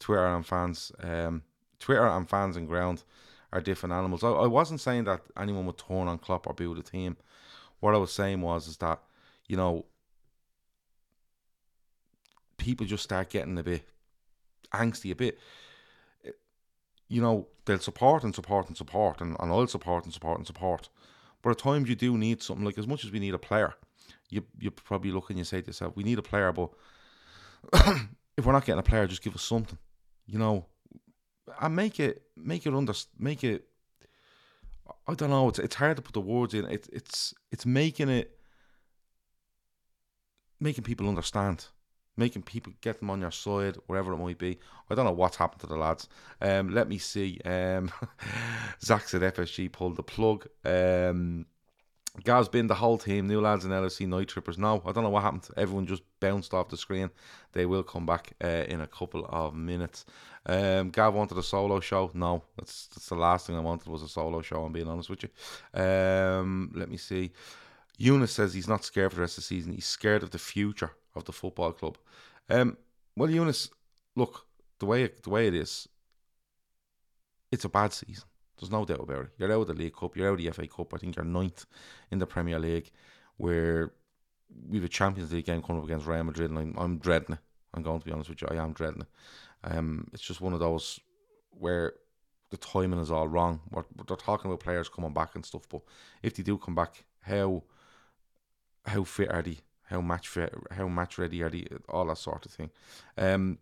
Twitter and fans, um, Twitter and fans and ground are different animals. I, I wasn't saying that anyone would turn on Klopp or build a team. What I was saying was is that you know people just start getting a bit angsty, a bit. Eh, you know, they'll support and support and support, and, and I'll support and support and support. But at times you do need something like as much as we need a player, you you probably look and you say to yourself, we need a player, but if we're not getting a player, just give us something, you know, and make it make it under make it. I don't know. It's it's hard to put the words in. It's it's it's making it making people understand, making people get them on your side, wherever it might be. I don't know what's happened to the lads. Um, let me see. Um, Zach said FSG pulled the plug. Um, Gav's been the whole team, new lads and LFC night trippers. No, I don't know what happened. Everyone just bounced off the screen. They will come back uh, in a couple of minutes. Um, Gav wanted a solo show. No, that's that's the last thing I wanted was a solo show. I'm being honest with you. Um, let me see. Eunice says he's not scared for the rest of the season. He's scared of the future of the football club. Um, well, Eunice, look the way it, the way it is. It's a bad season. There's no doubt about it. You're out of the League Cup. You're out of the FA Cup. I think you're ninth in the Premier League, where we have a Champions League game coming up against Real Madrid, and I'm, I'm dreading it. I'm going to be honest with you. I am dreading it. Um, it's just one of those where the timing is all wrong. We're, they're talking about players coming back and stuff, but if they do come back, how how fit are they? How match fit? How match ready are they? All that sort of thing. Um,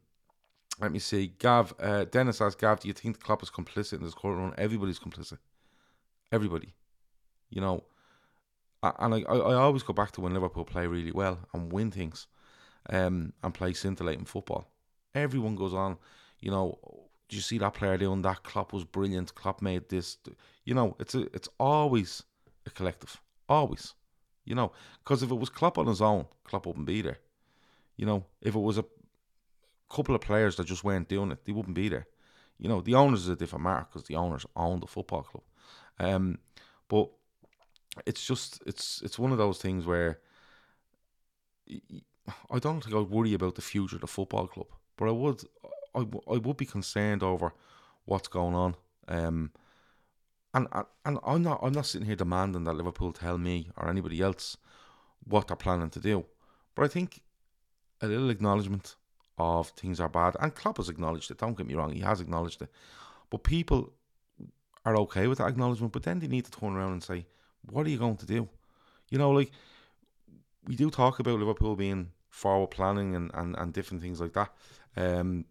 let me see. Gav, uh, Dennis asks Gav, do you think the club is complicit in this current run? Everybody's complicit. Everybody. You know, and I, I always go back to when Liverpool play really well and win things um, and play scintillating football. Everyone goes on, you know, did you see that player doing that? Klopp was brilliant. Klopp made this. You know, it's a, it's always a collective. Always. You know, because if it was Klopp on his own, Klopp wouldn't be there. You know, if it was a couple of players that just weren't doing it, they wouldn't be there. You know, the owners is a different matter because the owners own the football club. Um, but it's just it's it's one of those things where I don't think I'd worry about the future of the football club, but I would I, I would be concerned over what's going on. Um, and and I'm not I'm not sitting here demanding that Liverpool tell me or anybody else what they're planning to do, but I think a little acknowledgement of things are bad. And Klopp has acknowledged it. Don't get me wrong, he has acknowledged it. But people are okay with that acknowledgement. But then they need to turn around and say, "What are you going to do?" You know, like we do talk about Liverpool being forward planning and, and, and different things like that. Um,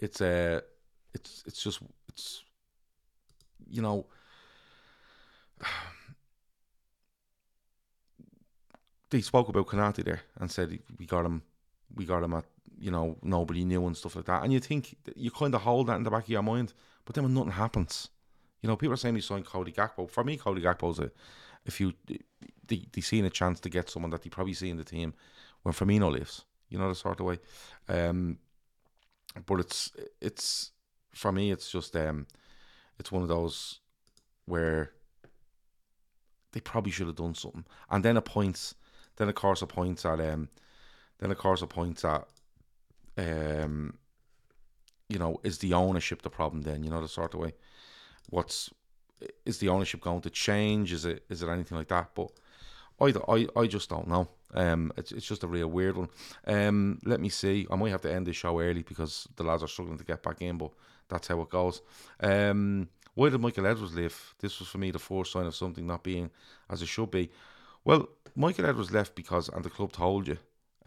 it's uh, it's it's just it's you know. They spoke about Konate there and said we got him we got him at you know nobody knew and stuff like that. And you think you kind of hold that in the back of your mind, but then when nothing happens, you know, people are saying he signed Cody Gakpo. For me, Cody Gakpo's a if you they they seen a chance to get someone that they probably see in the team when Firmino leaves. You know the sort of way. Um, but it's it's for me, it's just um, it's one of those where they probably should have done something, and then a points, then of course a points at um then of course it points at um you know, is the ownership the problem then, you know, the sort of way. What's is the ownership going to change? Is it is it anything like that? But I, I, I just don't know. Um, it's, it's just a real weird one. Um, let me see. I might have to end this show early because the lads are struggling to get back in, but that's how it goes. Um, why did Michael Edwards leave? This was for me the first sign of something not being as it should be. Well, Michael Edwards left because, and the club told you,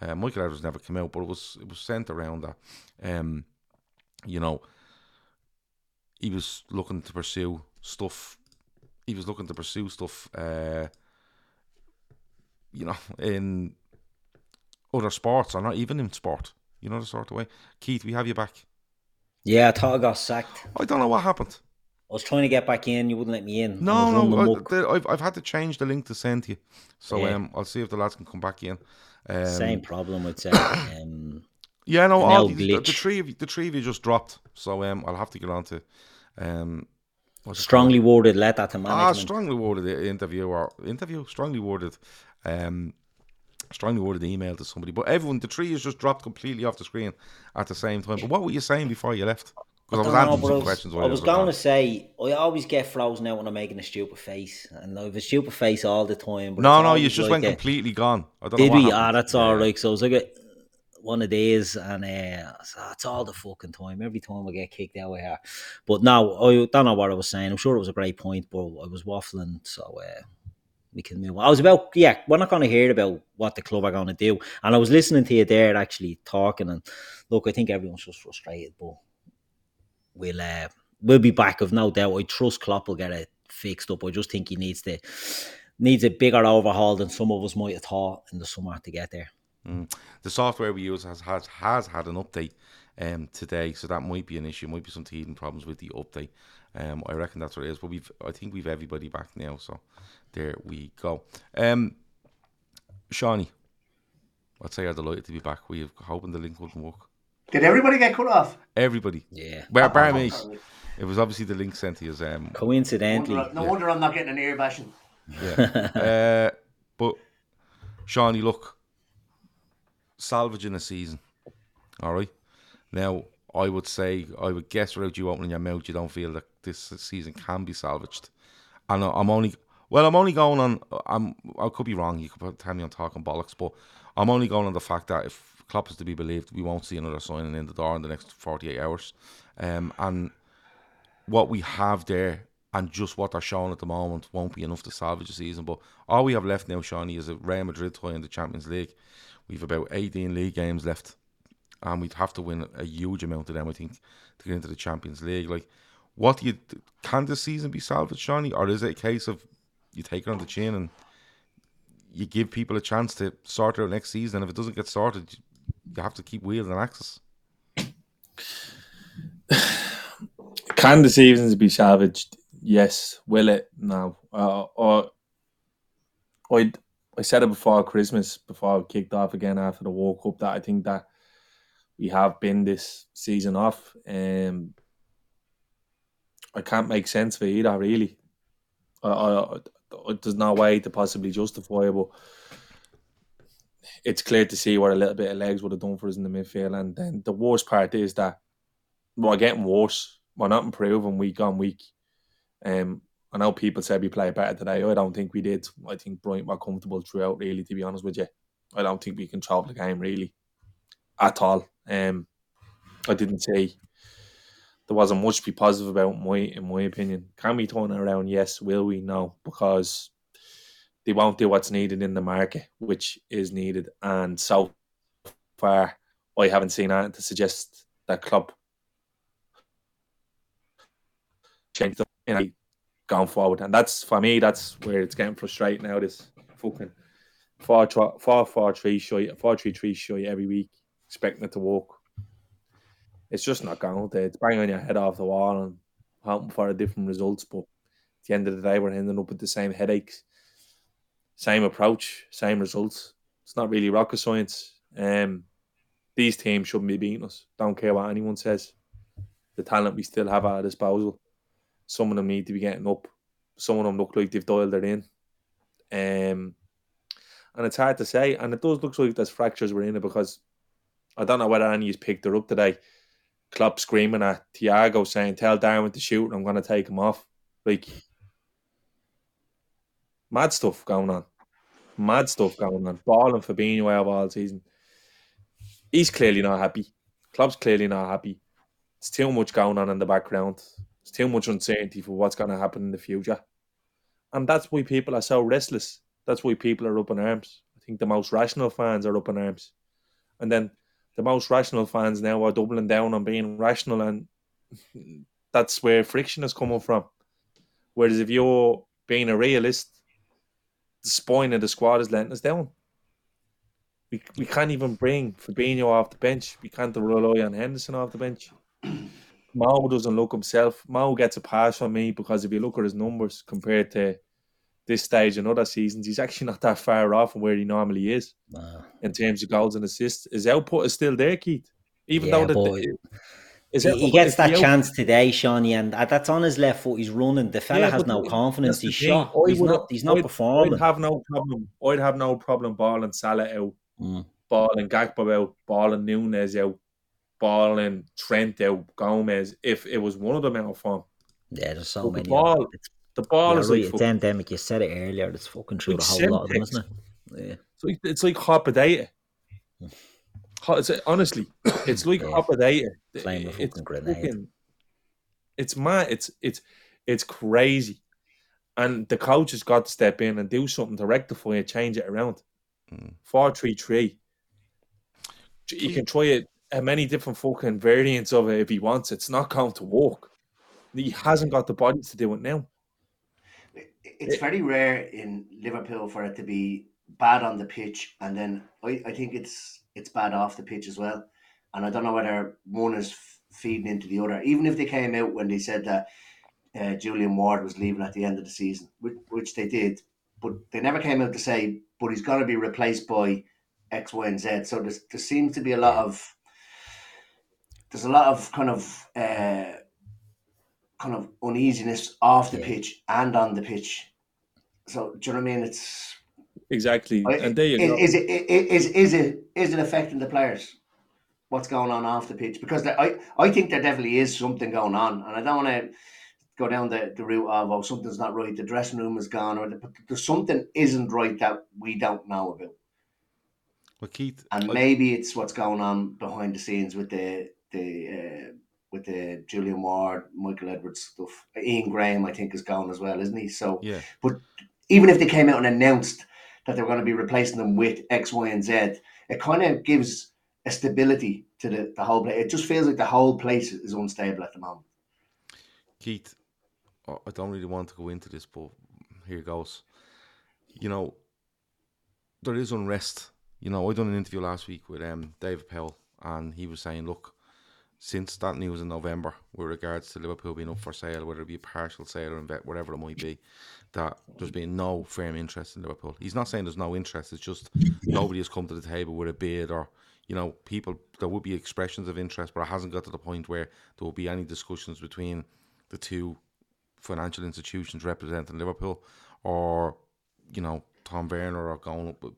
uh, Michael Edwards never came out, but it was it was sent around that, um, you know, he was looking to pursue stuff. He was looking to pursue stuff, uh, you know, in other sports or not even in sport. You know the sort of way. Keith, we have you back. Yeah, I thought I got sacked. I don't know what happened. I was trying to get back in. You wouldn't let me in. No, no. I, have I've had to change the link to send to you. So yeah. um, I'll see if the lads can come back in. Um, Same problem with say. Um, yeah, no, all the, the, three of you, the three of you just dropped. So um, I'll have to get on to um, strongly worded letter to ah, management. Ah, strongly worded interview or interview, strongly worded um, strongly worded email to somebody. But everyone, the tree is just dropped completely off the screen at the same time. But what were you saying before you left? Because I, was don't know, asking some I was, questions. I was going to say, I always get frozen out when I'm making a stupid face, and I have a stupid face all the time. But No, no, you just like went a- completely gone. I don't know Did we? Ah, that's all right. So it was like one of these, and uh, it's all the fucking time. Every time I get kicked out of here. But no, I don't know what I was saying. I'm sure it was a great point, but I was waffling. So uh, we can move. I was about yeah. We're not going to hear about what the club are going to do, and I was listening to you there actually talking. And look, I think everyone's just frustrated, but we'll uh, we'll be back. Of no doubt. I trust Klopp will get it fixed up. I just think he needs to needs a bigger overhaul than some of us might have thought in the summer to get there. Mm. The software we use has has, has had an update um, today, so that might be an issue. Might be some teething problems with the update. Um, I reckon that's what it is. But we've, I think we've everybody back now. So there we go. Um, Shawnee, I'd say you're delighted to be back. We are hoping the link wouldn't work. Did everybody get cut off? Everybody, Yeah. bar, bar me. It was obviously the link sent to you. Um, Coincidentally, Wonder- no wonder I'm not getting an ear bashing. yeah. uh, but Shawnee, look, salvaging a season. All right. Now, I would say, I would guess without you opening your mouth, you don't feel that this season can be salvaged. And I'm only, well, I'm only going on. I'm, I could be wrong. You could tell me I'm talking bollocks, but I'm only going on the fact that if Klopp is to be believed, we won't see another signing in the door in the next 48 hours. Um, and what we have there and just what they're showing at the moment won't be enough to salvage the season. But all we have left now, Shawnee, is a Real Madrid tie in the Champions League. We've about 18 league games left, and we'd have to win a huge amount of them, I think, to get into the Champions League. Like, what do you can this season be salvaged, Shawnee, or is it a case of you take it on the chin and you give people a chance to sort it out next season? And if it doesn't get sorted, you have to keep wheeling axes. Can the seasons be salvaged? Yes. Will it? No. Uh, or I I said it before Christmas, before it kicked off again after the World Cup, that I think that we have been this season off. Um, I can't make sense it either, really. I, I, I, there's no way to possibly justify it, but it's clear to see what a little bit of legs would have done for us in the midfield. And then the worst part is that we're getting worse. We're not improving week on week. Um, I know people said we played better today. I don't think we did. I think Brighton were comfortable throughout, really, to be honest with you. I don't think we controlled the game, really, at all. Um, I didn't say there wasn't much to be positive about, in my, in my opinion. Can we turn it around? Yes. Will we? No. Because they won't do what's needed in the market, which is needed. And so far, I haven't seen anything to suggest that club change them you going forward. And that's for me, that's where it's getting frustrating now. This fucking four four four three show four three three show every week, expecting it to work. It's just not going to. It's banging your head off the wall and hoping for a different results. But at the end of the day, we're ending up with the same headaches, same approach, same results. It's not really rocket science. Um, these teams shouldn't be beating us. Don't care what anyone says. The talent we still have at our disposal. Some of them need to be getting up. Some of them look like they've dialed it in. Um, and it's hard to say. And it does look like there's fractures within it because I don't know whether Annie's picked her up today. Klopp screaming at Thiago saying, Tell Darwin to shoot and I'm going to take him off. Like, mad stuff going on. Mad stuff going on. Balling Fabinho out all season. He's clearly not happy. Klopp's clearly not happy. It's too much going on in the background. It's too much uncertainty for what's going to happen in the future. And that's why people are so restless. That's why people are up in arms. I think the most rational fans are up in arms. And then the most rational fans now are doubling down on being rational. And that's where friction is coming from. Whereas if you're being a realist, the spine of the squad is letting us down. We, we can't even bring Fabinho off the bench. We can't rely on Henderson off the bench. Mo doesn't look himself. Mo gets a pass from me because if you look at his numbers compared to this stage and other seasons, he's actually not that far off from where he normally is Nah. in terms of goals and assists. His output is still there, Keith. Even Yeah, though the, he, he gets that chance today, Shawnee, and that's on his left foot. He's running. The fella yeah, has no confidence. He's shot. He's not. He's not I'd, performing. I'd have no problem. I'd have no problem balling Salah out, mm. balling Gakpo out, balling Nunez out, balling Trent out, Gomez. If it was one of them out of form. Yeah, there's so but many. The ball, the ball yeah, is right, like it's endemic. You said it earlier. It's fucking through the whole lot of them, isn't it? Yeah. It's like it's like hot potato. It's, honestly, it's like yeah. hot potato. Playing with fucking grenade. Fucking, it's mad. It's it's it's crazy, and the coach has got to step in and do something to rectify it, change it around. Mm. Four three three. He can try it a many different fucking variants of it if he wants. It's not going to work. He hasn't got the body to do it now. It's very rare in Liverpool for it to be bad on the pitch, and then I, I think it's it's bad off the pitch as well. And I don't know whether one is feeding into the other. Even if they came out when they said that uh, Julian Ward was leaving at the end of the season, which, which they did, but they never came out to say, but he's going to be replaced by X, Y, and Z. So there seems to be a lot of there's a lot of kind of uh, kind of uneasiness off the yeah. pitch and on the pitch. So do you know what I mean? It's exactly, and there you is, go. Is it is is it is it affecting the players? What's going on off the pitch? Because there, I I think there definitely is something going on, and I don't want to go down the, the route of oh something's not right, the dressing room is gone, or the, there's something isn't right that we don't know about. Well, Keith, and maybe it's what's going on behind the scenes with the the uh, with the Julian Ward, Michael Edwards stuff. Ian Graham, I think, is gone as well, isn't he? So, yeah. But even if they came out and announced that they're going to be replacing them with X, Y, and Z, it kind of gives a stability to the, the whole place. It just feels like the whole place is unstable at the moment. Keith, I don't really want to go into this, but here goes. You know, there is unrest. You know, I done an interview last week with um, David Powell, and he was saying, look, since that news in November with regards to Liverpool being up for sale, whether it be partial sale or bet, whatever it might be, that there's been no firm interest in Liverpool. He's not saying there's no interest, it's just nobody has come to the table with a bid or, you know, people, there would be expressions of interest, but it hasn't got to the point where there will be any discussions between the two financial institutions representing Liverpool or, you know, Tom Werner or going up with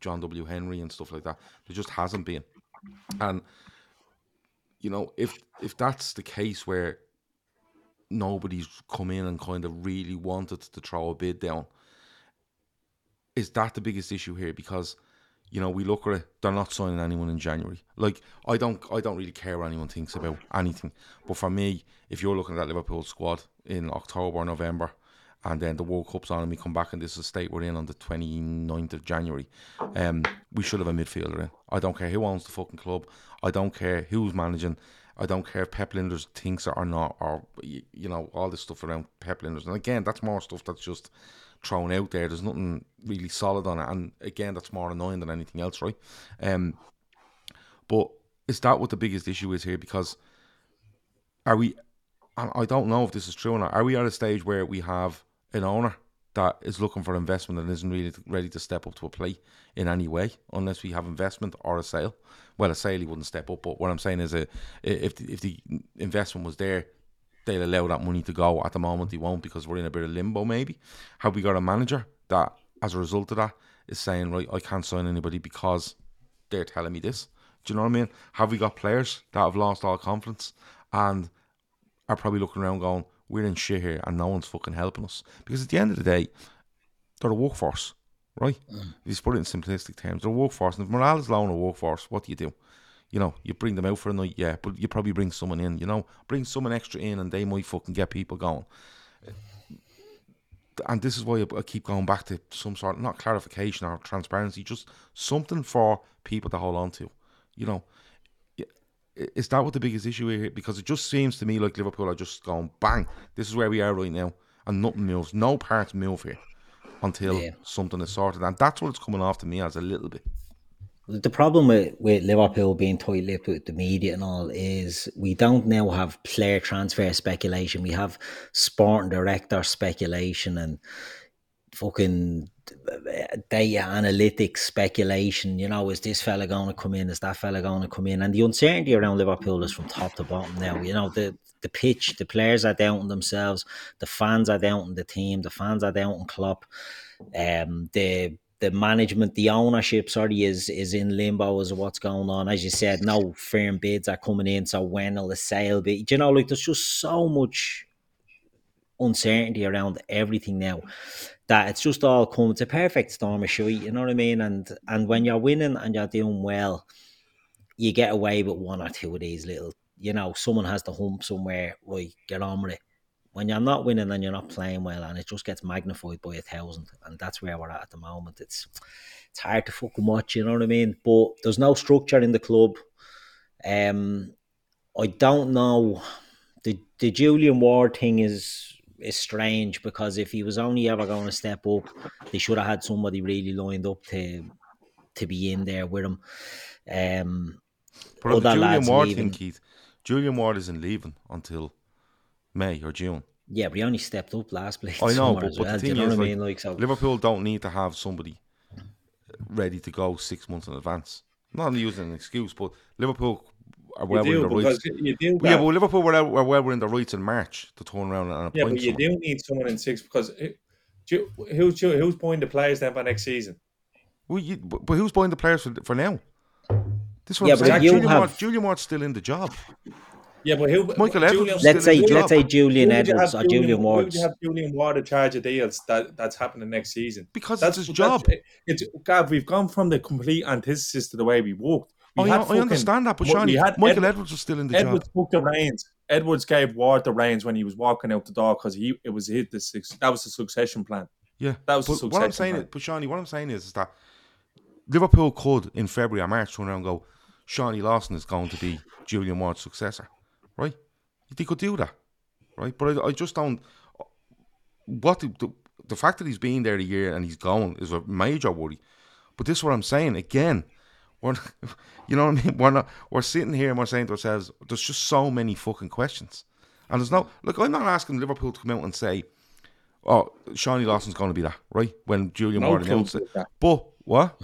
John W. Henry and stuff like that. There just hasn't been. And you know, if if that's the case where nobody's come in and kind of really wanted to throw a bid down, is that the biggest issue here? Because you know, we look at it, they're not signing anyone in January. Like I don't I don't really care what anyone thinks about anything. But for me, if you're looking at that Liverpool squad in October or November, and then the World Cup's on and we come back and this is the state we're in on the 29th of January, um, we should have a midfielder in. I don't care who owns the fucking club. I don't care who's managing. I don't care if Pep Lijnders thinks it or not, or you know all this stuff around Pep Lijnders. And again, that's more stuff that's just thrown out there. There's nothing really solid on it, and again, that's more annoying than anything else, right? Um, but is that what the biggest issue is here? Because are we? I don't know if this is true or not. Are we at a stage where we have an owner that is looking for investment and isn't really ready to step up to a plate in any way unless we have investment or a sale. Well, a sale he wouldn't step up, but what I'm saying is, a, uh, if the, if the investment was there, they'll allow that money to go. At the moment, they won't because we're in a bit of limbo. Maybe have we got a manager that, as a result of that, is saying right, I can't sign anybody because they're telling me this. Do you know what I mean? Have we got players that have lost all confidence and are probably looking around going, we're in shit here and no one's fucking helping us. Because at the end of the day, they're a workforce, right? Mm. If you put it in simplistic terms, they're a workforce. And if morale is low in a workforce, what do you do? You know, you bring them out for a night, yeah, but you probably bring someone in, you know, bring someone extra in and they might fucking get people going. And this is why I keep going back to some sort of, not clarification or transparency, just something for people to hold on to. You know, is that what the biggest issue here? Because it just seems to me like Liverpool are just going bang. This is where we are right now, and nothing moves. No parts move here until yeah. something is sorted, and that's what it's coming off to me as a little bit. The problem with, with Liverpool being tight lipped with the media and all is we don't now have player transfer speculation. We have sporting director speculation and fucking data analytics speculation. You know, is this fella going to come in? Is that fella going to come in? And the uncertainty around Liverpool is from top to bottom now. You know, the the pitch, the players are doubting themselves, the fans are doubting the team, the fans are doubting Klopp. Um, the the management, the ownership, sorry, is is in limbo as what's going on. As you said, no firm bids are coming in. So when will the sale be? You know, like there's just so much uncertainty around everything now that it's just all come. It's a perfect storm of shit. You know what I mean? And and when you're winning and you're doing well, you get away with one or two of these little. You know, someone has the hump somewhere. Right, get on with it when you're not winning and you're not playing well, and it just gets magnified by a thousand, and that's where we're at at the moment. It's it's hard to fucking watch, you know what I mean? But there's no structure in the club. Um, I don't know. The the Julian Ward thing is is strange because if he was only ever going to step up, they should have had somebody really lined up to to be in there with him. Um, but the Julian Ward leaving, thing, Keith, Julian Ward isn't leaving until May or June. Yeah, but he only stepped up last place. I know, but, but well. the thing you know is, like, I mean? like so... Liverpool don't need to have somebody ready to go six months in advance. I'm not using an excuse, but Liverpool are well within the rights. You do yeah, but Liverpool were, were well within the rights in March to turn around and appoint Yeah, but you someone. do need someone in six because eh, who's who's buying the players then for next season? Well, you, but, but who's buying the players for, for now? This is what yeah, I'm saying. Julian, have... Ward, Julian Ward's still in the job. Yeah, but who? Michael Edwards. Let's say let's say Julian Edwards or Julian, Ward. Ward. you have Julian Ward in charge of deals that that's happening next season? Because that's his job. It's God. We've gone from the complete antithesis to the way we walked. We oh, yeah, oh, I understand that, but Shawnee, Michael Ed, Edwards was still in the Edwards job. took the reins. Edwards gave Ward the reins when he was walking out the door because he it was hit the that was the succession plan. Yeah, that was but the succession what I'm saying plan. Is, but Shawnee, what I'm saying is, is that Liverpool could in February or March turn around and go, Shawnee Lawson is going to be Julian Ward's successor, right? They could do that, right? But I, I just don't. What the, the, the fact that he's been there a year and he's gone is a major worry. But this is what I'm saying again. We're, you know what I mean? We're not. We're sitting here and we're saying to ourselves, "There's just so many fucking questions." And there's no look. I'm not asking Liverpool to come out and say, "Oh, Shawnee Lawson's going to be that," right? When Julian no Ward announced it. But what?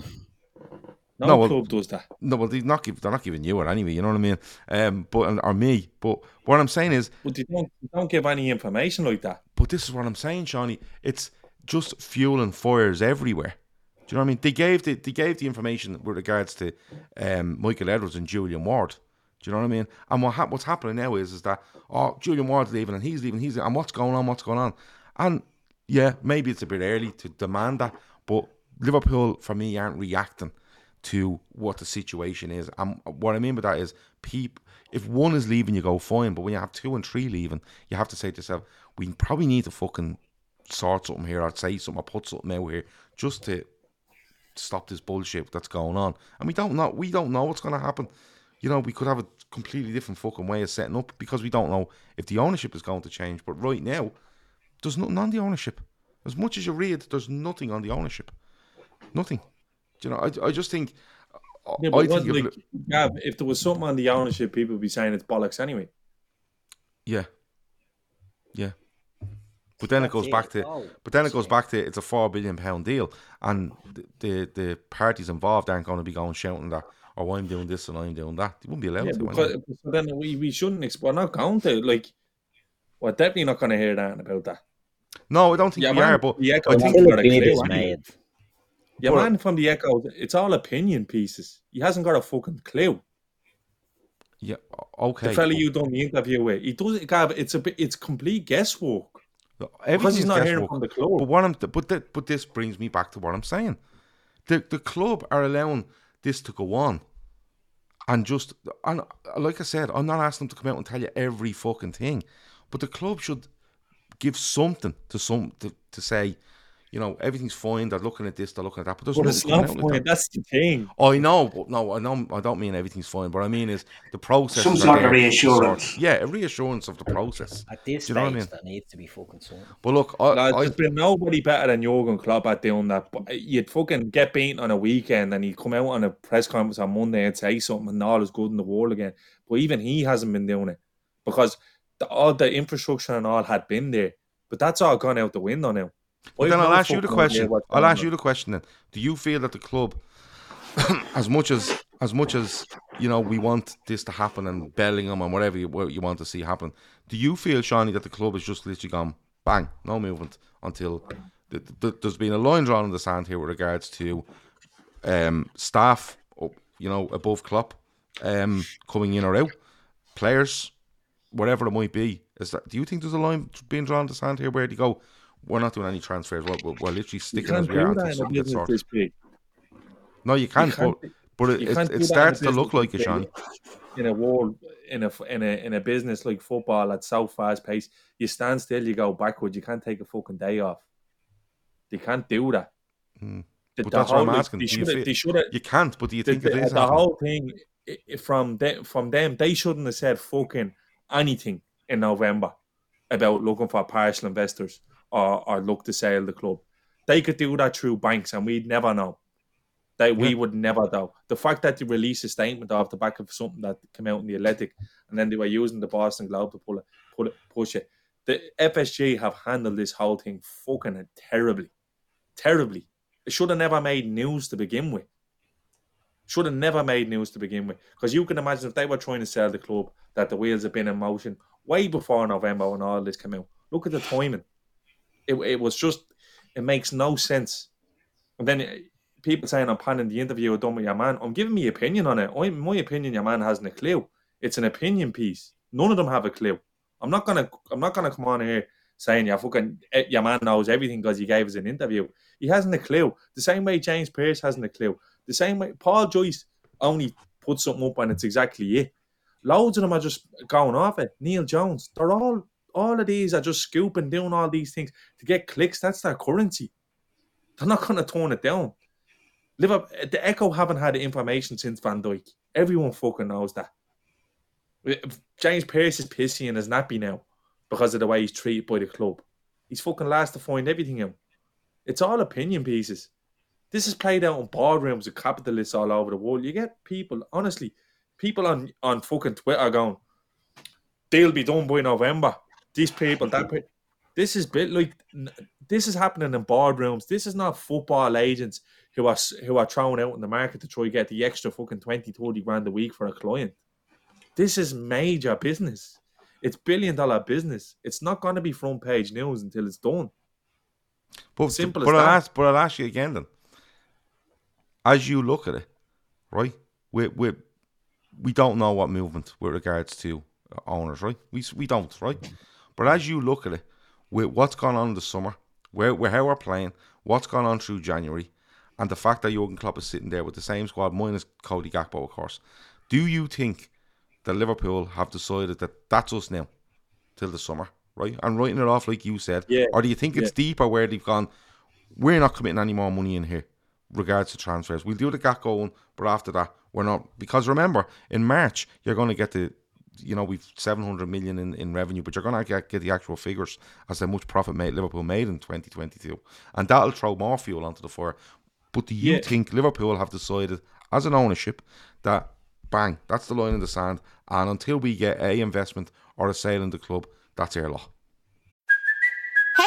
No, no club does that. No, well, they're not, give, they're not giving you it anyway. You know what I mean? Um, but or me. But what I'm saying is, but they don't, they don't give any information like that. But this is what I'm saying, Shawnee. It's just fuel and fires everywhere. Do you know what I mean? They gave the they gave the information with regards to um, Michael Edwards and Julian Ward. Do you know what I mean? And what ha- what's happening now is is that oh Julian Ward's leaving and he's leaving, he's leaving, and what's going on? What's going on? And yeah, maybe it's a bit early to demand that, but Liverpool for me aren't reacting to what the situation is. And what I mean by that is, peep, if one is leaving, you go fine. But when you have two and three leaving, you have to say to yourself, we probably need to fucking sort something here, I'd say something, or put something out here, just to stop this bullshit that's going on. And we don't know. We don't know what's going to happen. You know, we could have a completely different fucking way of setting up because we don't know if the ownership is going to change. But right now, there's nothing on the ownership. As much as you read, there's nothing on the ownership. Nothing. Do you know, I, I just think. Uh, yeah, but I think like, if, Gav, if there was something on the ownership, people would be saying it's bollocks anyway. Yeah. Yeah. But then it goes back to, oh, but then it goes back to it's a four billion pound deal, and the, the, the parties involved aren't going to be going shouting that, or oh, I'm doing this and I'm doing that. They wouldn't be allowed yeah, to. Because, so then we, we shouldn't. We're not going to like. We're definitely not going to hear that about that. No, I don't think yeah, we man, are. But yeah, I think we're made. Yeah, but, man from the Echo, it's all opinion pieces. He hasn't got a fucking clue. Yeah, okay. The fella you done the interview with, he does it. It's a bit. it's complete guesswork. Because he's not hearing from the club. But what I'm, but the, but this brings me back to what I'm saying. The the club are allowing this to go on, and just and like I said, I'm not asking them to come out and tell you every fucking thing, but the club should give something to some to, to say you know, everything's fine. They're looking at this, they're looking at that, but there's but it's not fine. Like That's the thing. Oh, I know, but no, I know. I don't mean everything's fine. But I mean is the process. Some sort of reassurance. Sort, yeah, a reassurance of the process. At this stage, I mean? that needs to be fucking sorted. But look, I, Lads, I, there's been nobody better than Jurgen Klopp at doing that. But you'd fucking get beaten on a weekend, and he'd come out on a press conference on Monday and say something, and all is good in the world again. But even he hasn't been doing it because the, all the infrastructure and all had been there. But that's all gone out the window now. But then I'll ask you the question. I'll ask you the question then. Do you feel that the club, as much as as much as you know, we want this to happen and Bellingham and whatever you, what you want to see happen, do you feel, Shawnee, that the club has just literally gone bang, no movement until th- th- there's been a line drawn in the sand here with regards to um, staff, you know, above Klopp, um, coming in or out, players, whatever it might be. Is that? Do you think there's a line being drawn in the sand here where they go? We're not doing any transfers. We're, we're, we're literally sticking as we are until gets sorted. No, you can't. can't- but but it, it, it that in a starts to look like it, Sean. In a world, in a in a in a business like football at so fast pace, you stand still, you go backwards. You can't take a fucking day off. They can't do that. Hmm. The- But the that's what I'm asking. They you should feel- they should you can't, but do you think it the, is the happening? whole thing from them, from them, they shouldn't have said fucking anything in November about looking for partial investors or, or look to sell the club. They could do that through banks, and we'd never know. They we would never know. The fact that they released a statement off the back of something that came out in the Athletic, and then they were using the Boston Globe to pull it, pull it, push it. The FSG have handled this whole thing fucking terribly, terribly. It should have never made news to begin with should have never made news to begin with. Because you can imagine if they were trying to sell the club, that the wheels have been in motion way before November when all this came out. Look at the timing. It, it was just, it makes no sense. And then eh, people saying I'm panning the interview I done with your man. I'm giving me opinion on it. I, my opinion, your man hasn't a clue. It's an opinion piece. None of them have a clue. I'm not gonna. I'm not gonna come on here saying yeah, fucking eh, your man knows everything because he gave us an interview. He hasn't a clue. The same way James Pearce hasn't a clue. The same way Paul Joyce only put something up and it's exactly it. Loads of them are just going off it. Neil Jones, they're all all of these are just scooping, doing all these things to get clicks. That's their currency. They're not going to tone it down. Liverpool, the Echo haven't had the information since Van Dijk. Everyone fucking knows that. James Pearce is pissy in his nappy now because of the way he's treated by the club. He's fucking last to find everything out. It's all opinion pieces. This is played out in boardrooms of capitalists all over the world. You get people, honestly, people on, on fucking Twitter going, they'll be done by November. These people, that pe-" this is bit like this is happening in boardrooms. This is not football agents who are who are thrown out in the market to try to get the extra fucking 20, 30 grand a week for a client. This is major business. It's billion dollar business. It's not going to be front page news until it's done. But, Simple but as I'll that. ask, but I'll ask you again then. As you look at it, right? We we we don't know what movement with regards to owners, right? We we don't, right? But as you look at it, with what's gone on in the summer, where where how we're playing, what's gone on through January, and the fact that Jurgen Klopp is sitting there with the same squad minus Cody Gakpo, of course. Do you think that Liverpool have decided that that's us now till the summer, right? And writing it off like you said, Yeah, or do you think it's yeah. deeper where they've gone? We're not committing any more money in here, regards to transfers. We'll do the Gakpo one, but after that, we're not because remember in March you're going to get the, you know, we've seven hundred million in, in revenue, but you're going to get, get the actual figures as how much profit made Liverpool made in 2022, and that'll throw more fuel onto the fire. But do you Yeah. think Liverpool have decided as an ownership that bang, that's the line in the sand, and until we get a investment or a sale in the club, that's our lot.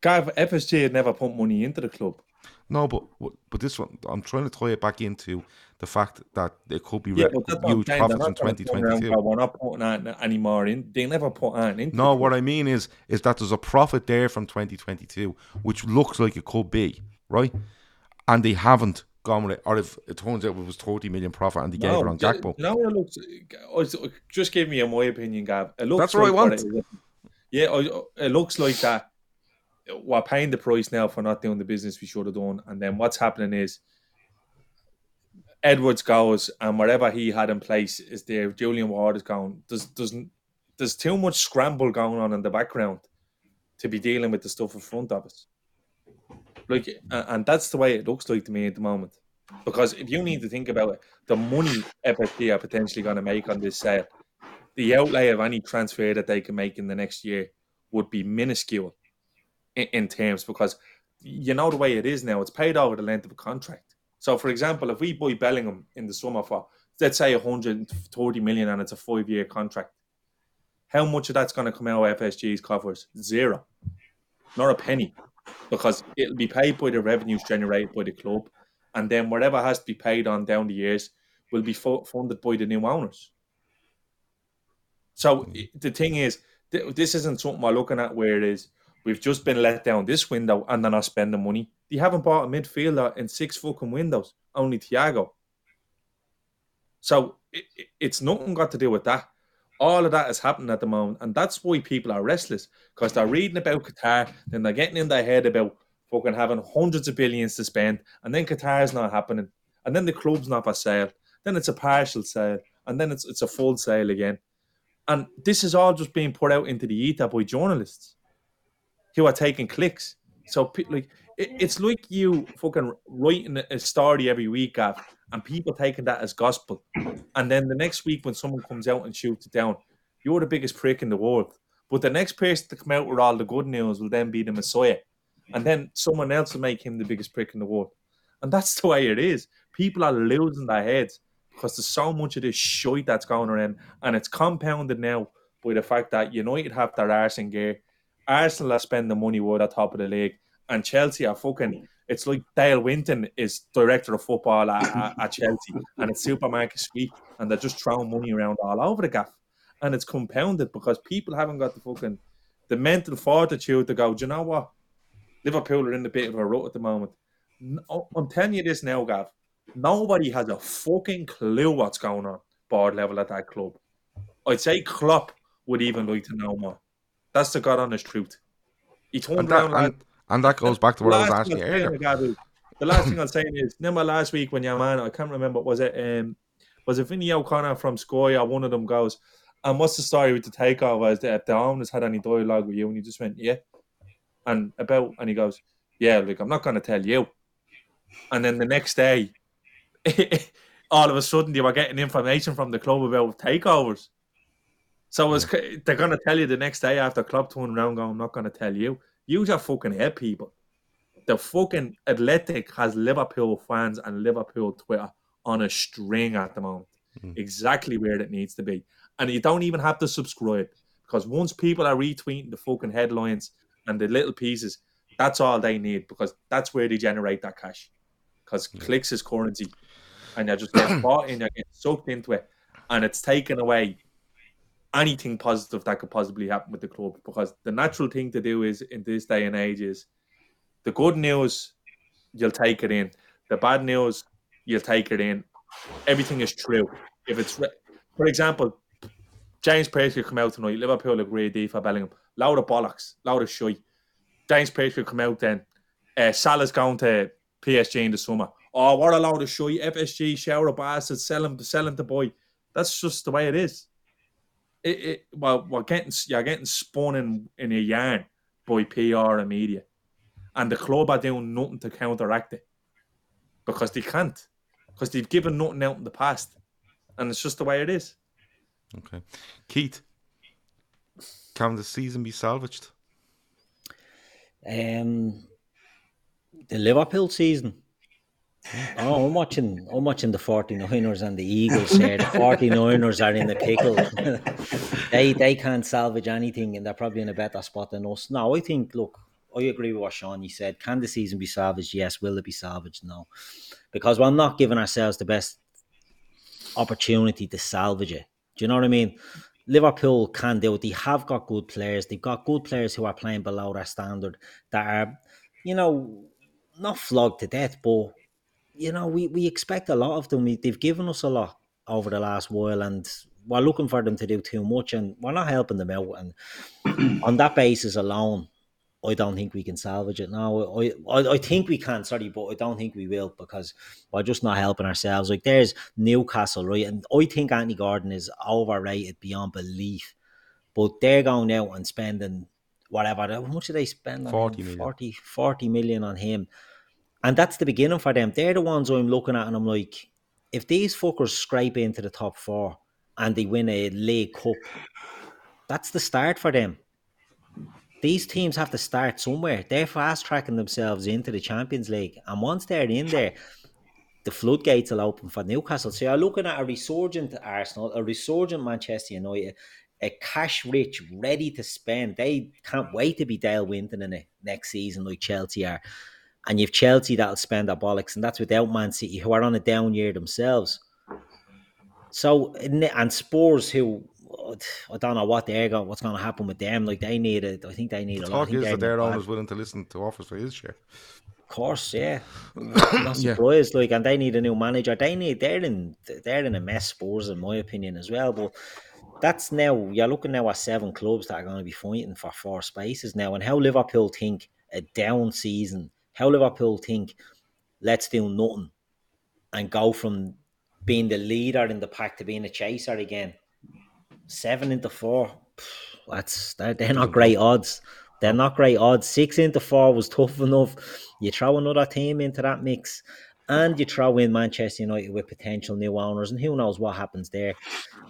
Gav, FSG had er never put money into the club. No, but but this one, I'm trying to tie it back into the fact that it could be Yeah, re- but that's what I'm huge. Profits in not gonna turn around and 2022. We're not putting on any more in. They never put on into. No, what. I mean is is that there's a profit there from 2022, which looks like it could be right, and they haven't gone with it. Or if it turns out it was 30 million profit and they gave it on Gakpo, No, it looks. oh, Just give me my opinion, Gav. It looks That's what I want. it is. yeah, oh, oh, it looks like that. We're paying the price now for not doing the business we should have done, and then what's happening is Edwards goes, and whatever he had in place is there. Julian Ward is gone. There's there's there's too much scramble going on in the background to be dealing with the stuff in front of us. Like, and that's the way it looks like to me at the moment. Because if you need to think about it, the money FFP are potentially going to make on this sale, the outlay of any transfer that they can make in the next year would be minuscule in, in terms because you know the way it is now, it's paid over the length of a contract. So, for example, if we buy Bellingham in the summer for, let's say, 130 million and it's a five year contract, how much of that's going to come out of FSG's coffers? Zero. Not a penny. Because it'll be paid by the revenues generated by the club. And then whatever has to be paid on down the years will be fu- funded by the new owners. So the thing is, th- this isn't something we're looking at where it is we've just been let down this window and then I spend the money. They haven't bought a midfielder in six fucking windows, only Thiago. So it, it- it's nothing got to do with that. All of that is happening at the moment, and that's why people are restless because they're reading about Qatar, then they're getting in their head about fucking having hundreds of billions to spend, and then Qatar's not happening, and then the club's not for sale, then it's a partial sale, and then it's it's a full sale again, and this is all just being put out into the ether by journalists who are taking clicks. So like it, it's like you fucking writing a story every week, Gav, and people taking that as gospel. And then the next week when someone comes out and shoots it down, you're the biggest prick in the world. But the next person to come out with all the good news will then be the Messiah. And then someone else will make him the biggest prick in the world. And that's the way it is. People are losing their heads because there's so much of this shite that's going around. And it's compounded now by the fact that United have their arse in gear. Arsenal are spending money where at top of the league. And Chelsea are fucking. It's like Dale Winton is director of football at, at, Chelsea, and it's supermarket sweep, and they're just throwing money around all over the gaff, and it's compounded because people haven't got the fucking the mental fortitude to go. Do you know what? Liverpool are in a bit of a rut at the moment. No, oh, I'm telling you this now, Gav. Nobody has a fucking clue what's going on board level at that club. I'd say Klopp would even like to know more. That's the God honest truth. He turned And that, around and, and that goes back to what I was asking thing you I'll earlier. Gabu, the last thing I'm saying is, remember last week when your man, I can't remember, was it um, was it Vinny O'Connor from Sky or one of them goes, and what's the story with the takeover? Is that if the owners had any dialogue with you? And you just went, yeah. And about, and he goes, yeah, like, I'm not going to tell you. And then the next day, all of a sudden, you were getting information from the club about takeovers. So it's, they're going to tell you the next day after club turn around, going, I'm not going to tell you. Use your fucking head, people. The fucking Athletic has Liverpool fans and Liverpool Twitter on a string at the moment. Hmm. Exactly where it needs to be. And you don't even have to subscribe because once people are retweeting the fucking headlines and the little pieces, that's all they need because that's where they generate that cash. Because clicks is currency and they're just getting bought in, they're getting sucked into it, and it's taken away anything positive that could possibly happen with the club because the natural thing to do is in this day and age is the good news you'll take it in. The bad news you'll take it in. Everything is true. If it's re- for example James Pearce could come out tonight Liverpool agree D for Bellingham loud of bollocks loud of shite. James Pearce could come out then. Uh, Salah's going to PSG in the summer. Oh what a load of shite. FSG shower of bastards sell him sell him to boy. That's just the way it is it, it well, we're getting you're getting spun in, in a yarn by PR and media, and the club are doing nothing to counteract it because they can't, because they've given nothing out in the past, and it's just the way it is. Okay. Keith, can the season be salvaged? Um, the Liverpool season. Oh, I'm watching. I'm watching the 49ers and the Eagles here. The 49ers are in the pickle. they they can't salvage anything, and they're probably in a better spot than us. No, I think. Look, I agree with what Sean you said. Can the season be salvaged? Yes. Will it be salvaged? No, because we're not giving ourselves the best opportunity to salvage it. Do you know what I mean? Liverpool can do it. They have got good players. They've got good players who are playing below their standard that are, you know, not flogged to death, but you know, we, we expect a lot of them. We, they've given us a lot over the last while, and we're looking for them to do too much, and we're not helping them out. And on that basis alone, I don't think we can salvage it. No, I, I I think we can, sorry, but I don't think we will because we're just not helping ourselves. Like there's Newcastle, right? And I think Anthony Gordon is overrated beyond belief. But they're going out and spending whatever. How much did they spend on 40 him? million. 40, 40 million on him. And that's the beginning for them. They're the ones I'm looking at and I'm like, if these fuckers scrape into the top four and they win a league cup, that's the start for them. These teams have to start somewhere. They're fast tracking themselves into the Champions League. And once they're in there, the floodgates will open for Newcastle. So you're looking at a resurgent Arsenal, a resurgent Manchester United, a cash rich, ready to spend. They can't wait to be Dale Winton in it next season, like Chelsea are. And you've Chelsea that'll spend their bollocks, and that's without Man City, who are on a down year themselves. So and Spurs, who I don't know what they're going, what's going to happen with them. Like they need it. I think they need The a lot. Talk think is they're that their in a willing to listen to offers for his share. Of course, yeah. Not Yeah. Like, and they need a new manager. They need. They're in. They're in a mess. Spurs, in my opinion, as well. But that's now. You're looking now at seven clubs that are going to be fighting for four spaces now. And how Liverpool think a down season. How Liverpool think, let's do nothing, and go from being the leader in the pack to being a chaser again. Seven into four. That's they're, they're not great odds. They're not great odds. Six into four was tough enough. You throw another team into that mix, and you throw in Manchester United with potential new owners, and who knows what happens there.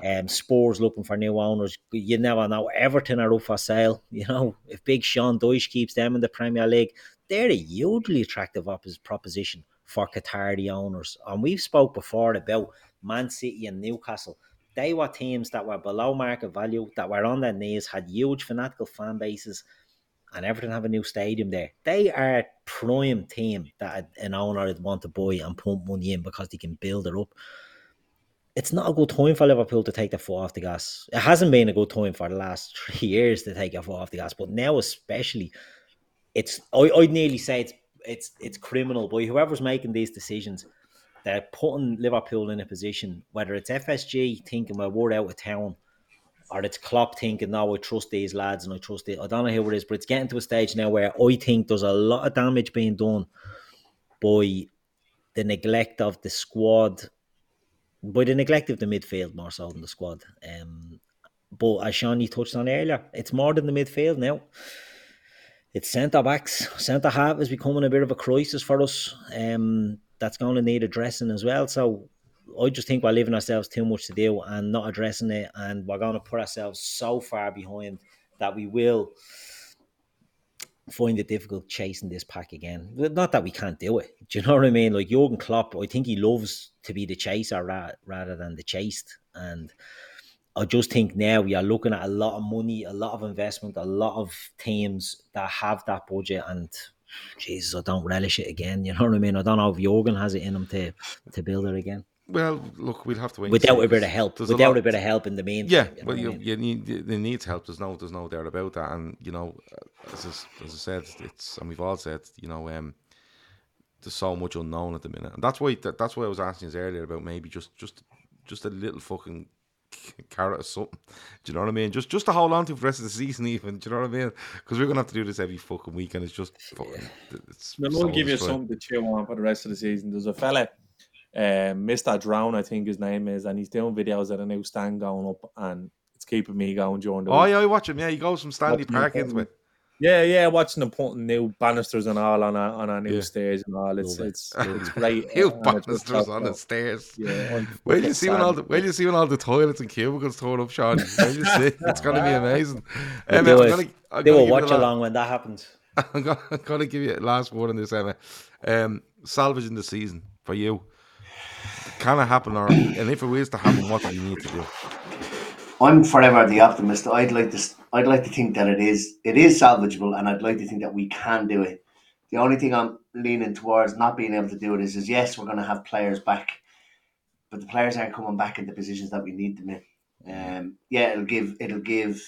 Um, Spurs looking for new owners. You never know. Everton are up for sale. You know, if Big Sean Dyche keeps them in the Premier League, they're a hugely attractive oppos- proposition for Qatari owners. And we've spoke before about Man City and Newcastle. They were teams that were below market value, that were on their knees, had huge fanatical fan bases, and Everton have a new stadium there. They are a prime team that an owner would want to buy and pump money in because they can build it up. It's not a good time for Liverpool to take the foot off the gas. It hasn't been a good time for the last three years to take their foot off the gas, but now especially, it's I, I'd nearly say it's it's it's criminal by whoever's making these decisions. They're putting Liverpool in a position, whether it's FSG thinking we're out of town, or it's Klopp thinking no I trust these lads and I trust it. I don't know who it is, but it's getting to a stage now where I think there's a lot of damage being done by the neglect of the squad, by the neglect of the midfield more so than the squad. Um, but as Shawnee touched on earlier, it's more than the midfield now it's centre backs. Centre half is becoming a bit of a crisis for us. Um, that's going to need addressing as well. So I just think we're leaving ourselves too much to do and not addressing it, and we're going to put ourselves so far behind that we will find it difficult chasing this pack again. Not that we can't do it. Do you know what I mean? Like Jurgen Klopp, I think he loves to be the chaser ra- rather than the chased, and. I just think now we are looking at a lot of money, a lot of investment, a lot of teams that have that budget, and Jesus, I don't relish it again. You know what I mean? I don't know if Jurgen has it in him to to build it again. Well, look, we'll have to wait. Without a bit of help, there's without lot- a bit of help in the meantime. Yeah, you know well, what I you, mean? you need it needs help. There's no there's no doubt about that. And you know, as I, as I said, it's and we've all said, you know, um, there's so much unknown at the minute, and that's why that, that's why I was asking you earlier about maybe just just just a little fucking carrot or something. Do you know what I mean? Just just to hold on to for the rest of the season, even. Do you know what I mean? Because we're gonna have to do this every fucking week, and it's just fucking. It's Let so me give you destroying. something to chew on for the rest of the season. There's a fella, uh, Mr. Drown, I think his name is, and he's doing videos at a new stand going up, and it's keeping me going during the Oh week. yeah, I watch him. Yeah, he goes from Stanley Watching Park into it. Yeah, yeah, watching them putting new banisters and all on our on our new Yeah. stairs and all. It's Love it. it's it's great. New and it's banisters on the stairs. Yeah, I'm Wait you fucking see when all the sad. wait till you see when all the toilets and cubicles torn up, Sean. Wait you see. It's gonna be amazing. We'll I'm gonna, I'm do gonna a watch the la- along when that happens. I'm gonna, I'm gonna give you the last word on this, Emma. Um, salvaging the season for you. Can it happen, or and if it is to happen, what do you need to do? I'm forever the optimist. I'd like to. I'd like to think that it is. It is salvageable, and I'd like to think that we can do it. The only thing I'm leaning towards not being able to do it is, is yes, we're going to have players back, but the players aren't coming back in the positions that we need them in. Um, yeah, it'll give it'll give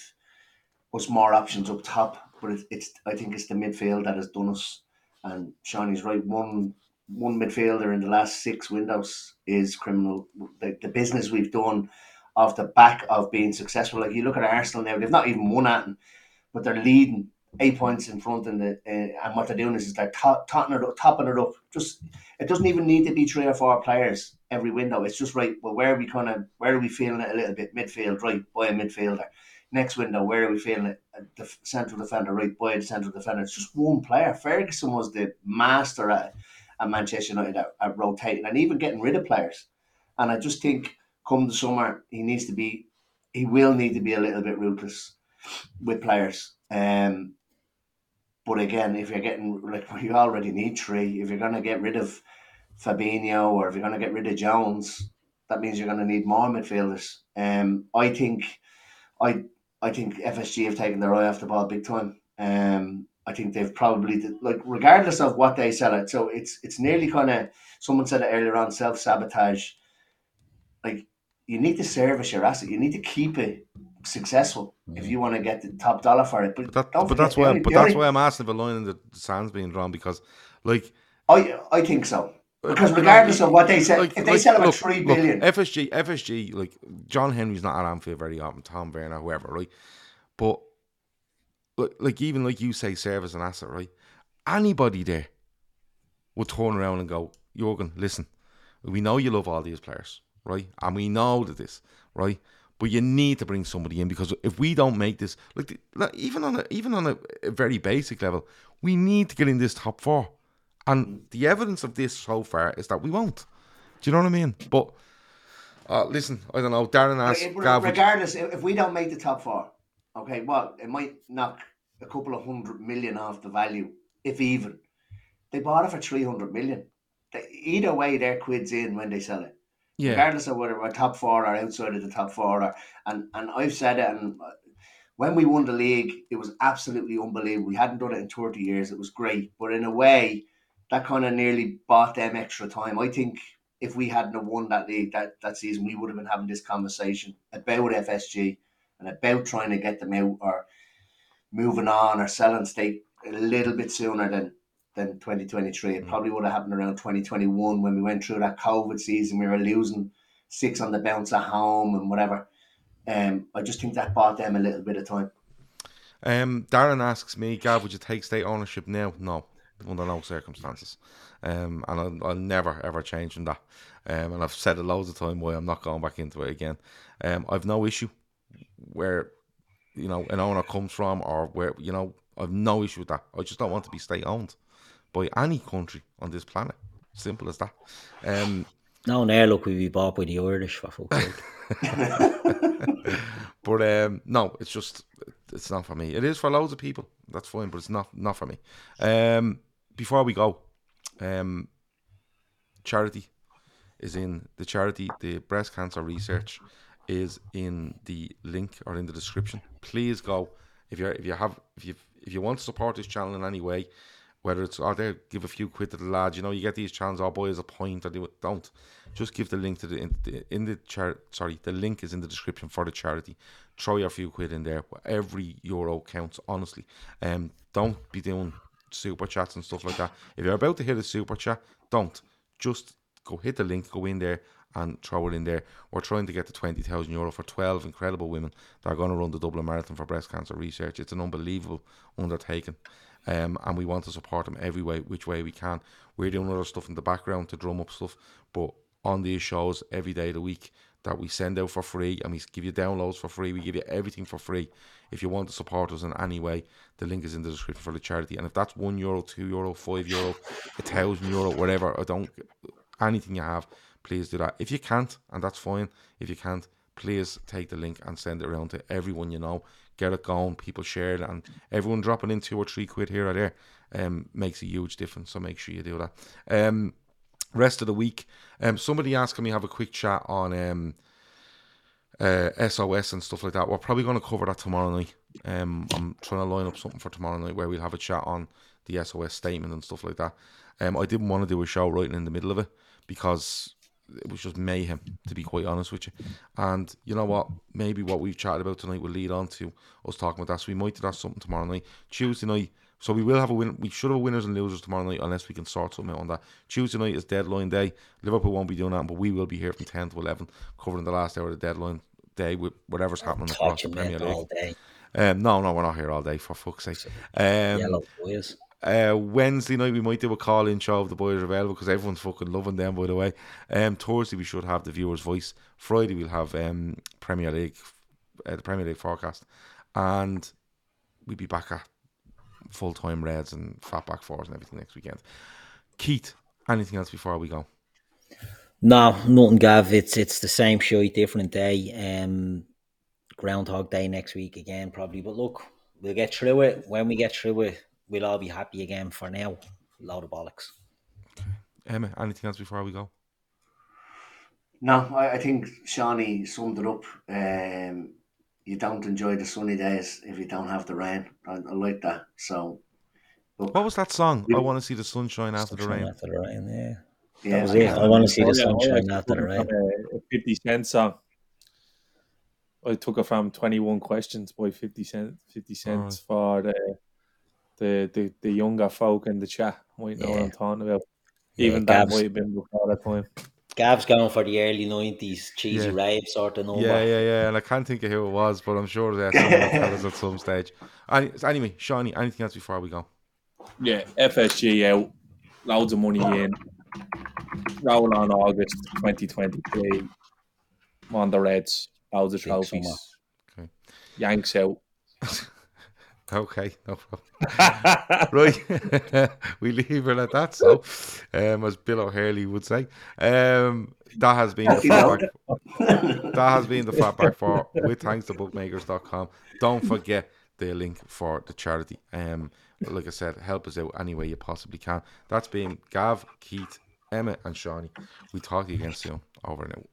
us more options up top, but it's, it's I think it's the midfield that has done us. And Shawnee's right. One one midfielder in the last six windows is criminal. The, the business we've done off the back of being successful. Like you look at Arsenal now, they've not even won at, but they're leading eight points in front, in the uh, and what they're doing is, is they're top, topping it up, topping it up. Just it doesn't even need to be three or four players every window. It's just right. Well, where are we kind of where are we feeling it a little bit midfield? Right, buy a midfielder. next window, where are we feeling it? The central defender, right by the central defender. It's just one player. Ferguson was the master at, at Manchester United at, at rotating and even getting rid of players. And I just think come the summer, he needs to be, he will need to be a little bit ruthless with players. Um, but again, if you're getting like you already need three, if you're going to get rid of Fabinho or if you're going to get rid of Jones, that means you're going to need more midfielders. Um, I think, I I think FSG have taken their eye off the ball big time. Um, I think they've probably like regardless of what they sell it. So it's it's nearly kind of someone said it earlier on self sabotage. Like you need to service your asset. You need to keep it successful if you want to get the top dollar for it. But, That, but that's why. only- but that's only- why I'm asking if a line in the sands being drawn because, like, I I think so. Because regardless of what they sell, like- if they like, sell for look, three look, billion, FSG, FSG, like John Henry's not at Anfield very often, Tom Werner, whoever, right? But like, like even like you say, service and asset, right? Anybody there would turn around and go, Jurgen, listen, we know you love all these players, right? And we know that this, right? But you need to bring somebody in because if we don't make this, like, like even on a even on a, a very basic level, we need to get in this top four. And the evidence of this so far is that we won't. Do you know what I mean? But uh, listen, I don't know. Darren asked Gav, regardless, if if we don't make the top four, okay, well, it might knock a couple of hundred million off the value, if even. They bought it for three hundred million. They, either way, their quids in when they sell it. Yeah. Regardless of whether we're top four or outside of the top four, or, and and I've said it, and when we won the league, it was absolutely unbelievable. We hadn't done it in thirty years. It was great, but in a way, that kind of nearly bought them extra time. I think if we hadn't have won that league that, that season, we would have been having this conversation about FSG and about trying to get them out or moving on or selling state a little bit sooner than than 2023. It probably would have happened around 2021 when we went through that COVID season. We were losing six on the bounce at home and whatever. Um, I just think that bought them a little bit of time. Um, Darren asks me, Gav, would you take state ownership now? No, under no circumstances. Um, and I'll, I'll never ever change from that. Um, and I've said it loads of time why I'm not going back into it again. Um, I've no issue where you know an owner comes from or where you know I've no issue with that. I just don't want to be state owned by any country on this planet. Simple as that. Um, No, now look, we'd be bought by the Irish for fuck's sake. but um, no, it's just it's not for me. It is for loads of people. That's fine, but it's not not for me. Um, before we go, um, charity is in the charity. The breast cancer research is in the link or in the description. Please go if you if you have if you if you want to support this channel in any way. Whether it's out there, give a few quid to the lads. You know, you get these channels. Oh, boy, as a point, or it. Don't just give the link to the in the, in the char- Sorry, the link is in the description for the charity. Throw your few quid in there. Every euro counts. Honestly, um, don't be doing super chats and stuff like that. If you're about to hit a super chat, don't just go hit the link, go in there and throw it in there. We're trying to get to 20,000 euro for 12 incredible women that are going to run the Dublin Marathon for breast cancer research. It's an unbelievable undertaking. Um, and we want to support them every way, which way we can. We're doing other stuff in the background to drum up stuff, but on these shows every day of the week that we send out for free and we give you downloads for free, we give you everything for free. If you want to support us in any way, the link is in the description for the charity. And if that's one euro, two euro, five euro, a thousand euro, whatever, I don't anything you have, please do that. If you can't, and that's fine. If you can't, please take the link and send it around to everyone you know. Get it going, people share it, and everyone dropping in two or three quid here or there um, makes a huge difference. So make sure you do that. Um, rest of the week, um, somebody asked me have a quick chat on um, uh, SOS and stuff like that. We're probably going to cover that tomorrow night. Um, I'm trying to line up something for tomorrow night where we'll have a chat on the SOS statement and stuff like that. Um, I didn't want to do a show right in the middle of it because it was just mayhem, to be quite honest with you. And you know what? Maybe what we've chatted about tonight will lead on to us talking about that. So we might do that something tomorrow night. Tuesday night. So we will have a win. We should have winners and losers tomorrow night, unless we can sort something out on that. Tuesday night is deadline day. Liverpool won't be doing that, but we will be here from ten to eleven, covering the last hour of the deadline day with whatever's happening across the Premier League. all day. Um, no, no, we're not here all day for fuck's sake. Um, Yellow boys. Uh, Wednesday night we might do a call in show if the boys are available because everyone's fucking loving them by the way. Um, Thursday we should have the viewer's voice. Friday we'll have um, Premier League uh, the Premier League forecast, and we'll be back at full time Reds and fat back fours and everything next weekend. Keith, anything else before we go? No, nothing, Gav. It's it's the same show, different day. Um, Groundhog Day next week again, probably. But look, we'll get through it. When we get through it, we'll all be happy again. For now, load of bollocks. Emma, anything else before we go? No, I, I think Shawnee summed it up. Um, you don't enjoy the sunny days if you don't have the rain. I, I like that. So, What was that song? I want to see the sunshine after the rain. After the rain, yeah. Yeah, that was I it. can't I want to see Oh, the yeah, oh, yeah, sunshine after the rain. A, a 50 Cent song. I took it from 21 Questions by 50 Cent, 50 cents for the, the the the younger folk in the chat. Might know what I'm talking about. Yeah, Even that Gabs. might have been before that time. Gav's going for the early nineties cheesy Yeah. rave sort of number. Yeah, yeah, yeah. And I can't think of who it was, but I'm sure there's someone will tell us at some stage. Any, anyway, Shawnee, anything else before we go? Yeah, FSG out, loads of money in. Roll on August 2023. On the Reds, loads of Big summer. trophies. Okay. Yanks out. Okay, no problem. right, we leave it at that. So, um, as Bill O'Herlihy would say, um, that has been the fatback. that has been the fatback for with thanks to bookmakers.com. Don't forget the link for the charity. Um, like I said, help us out any way you possibly can. That's been Gav, Keith, Emma, and Shawnee. We talk to you again soon. Over and out.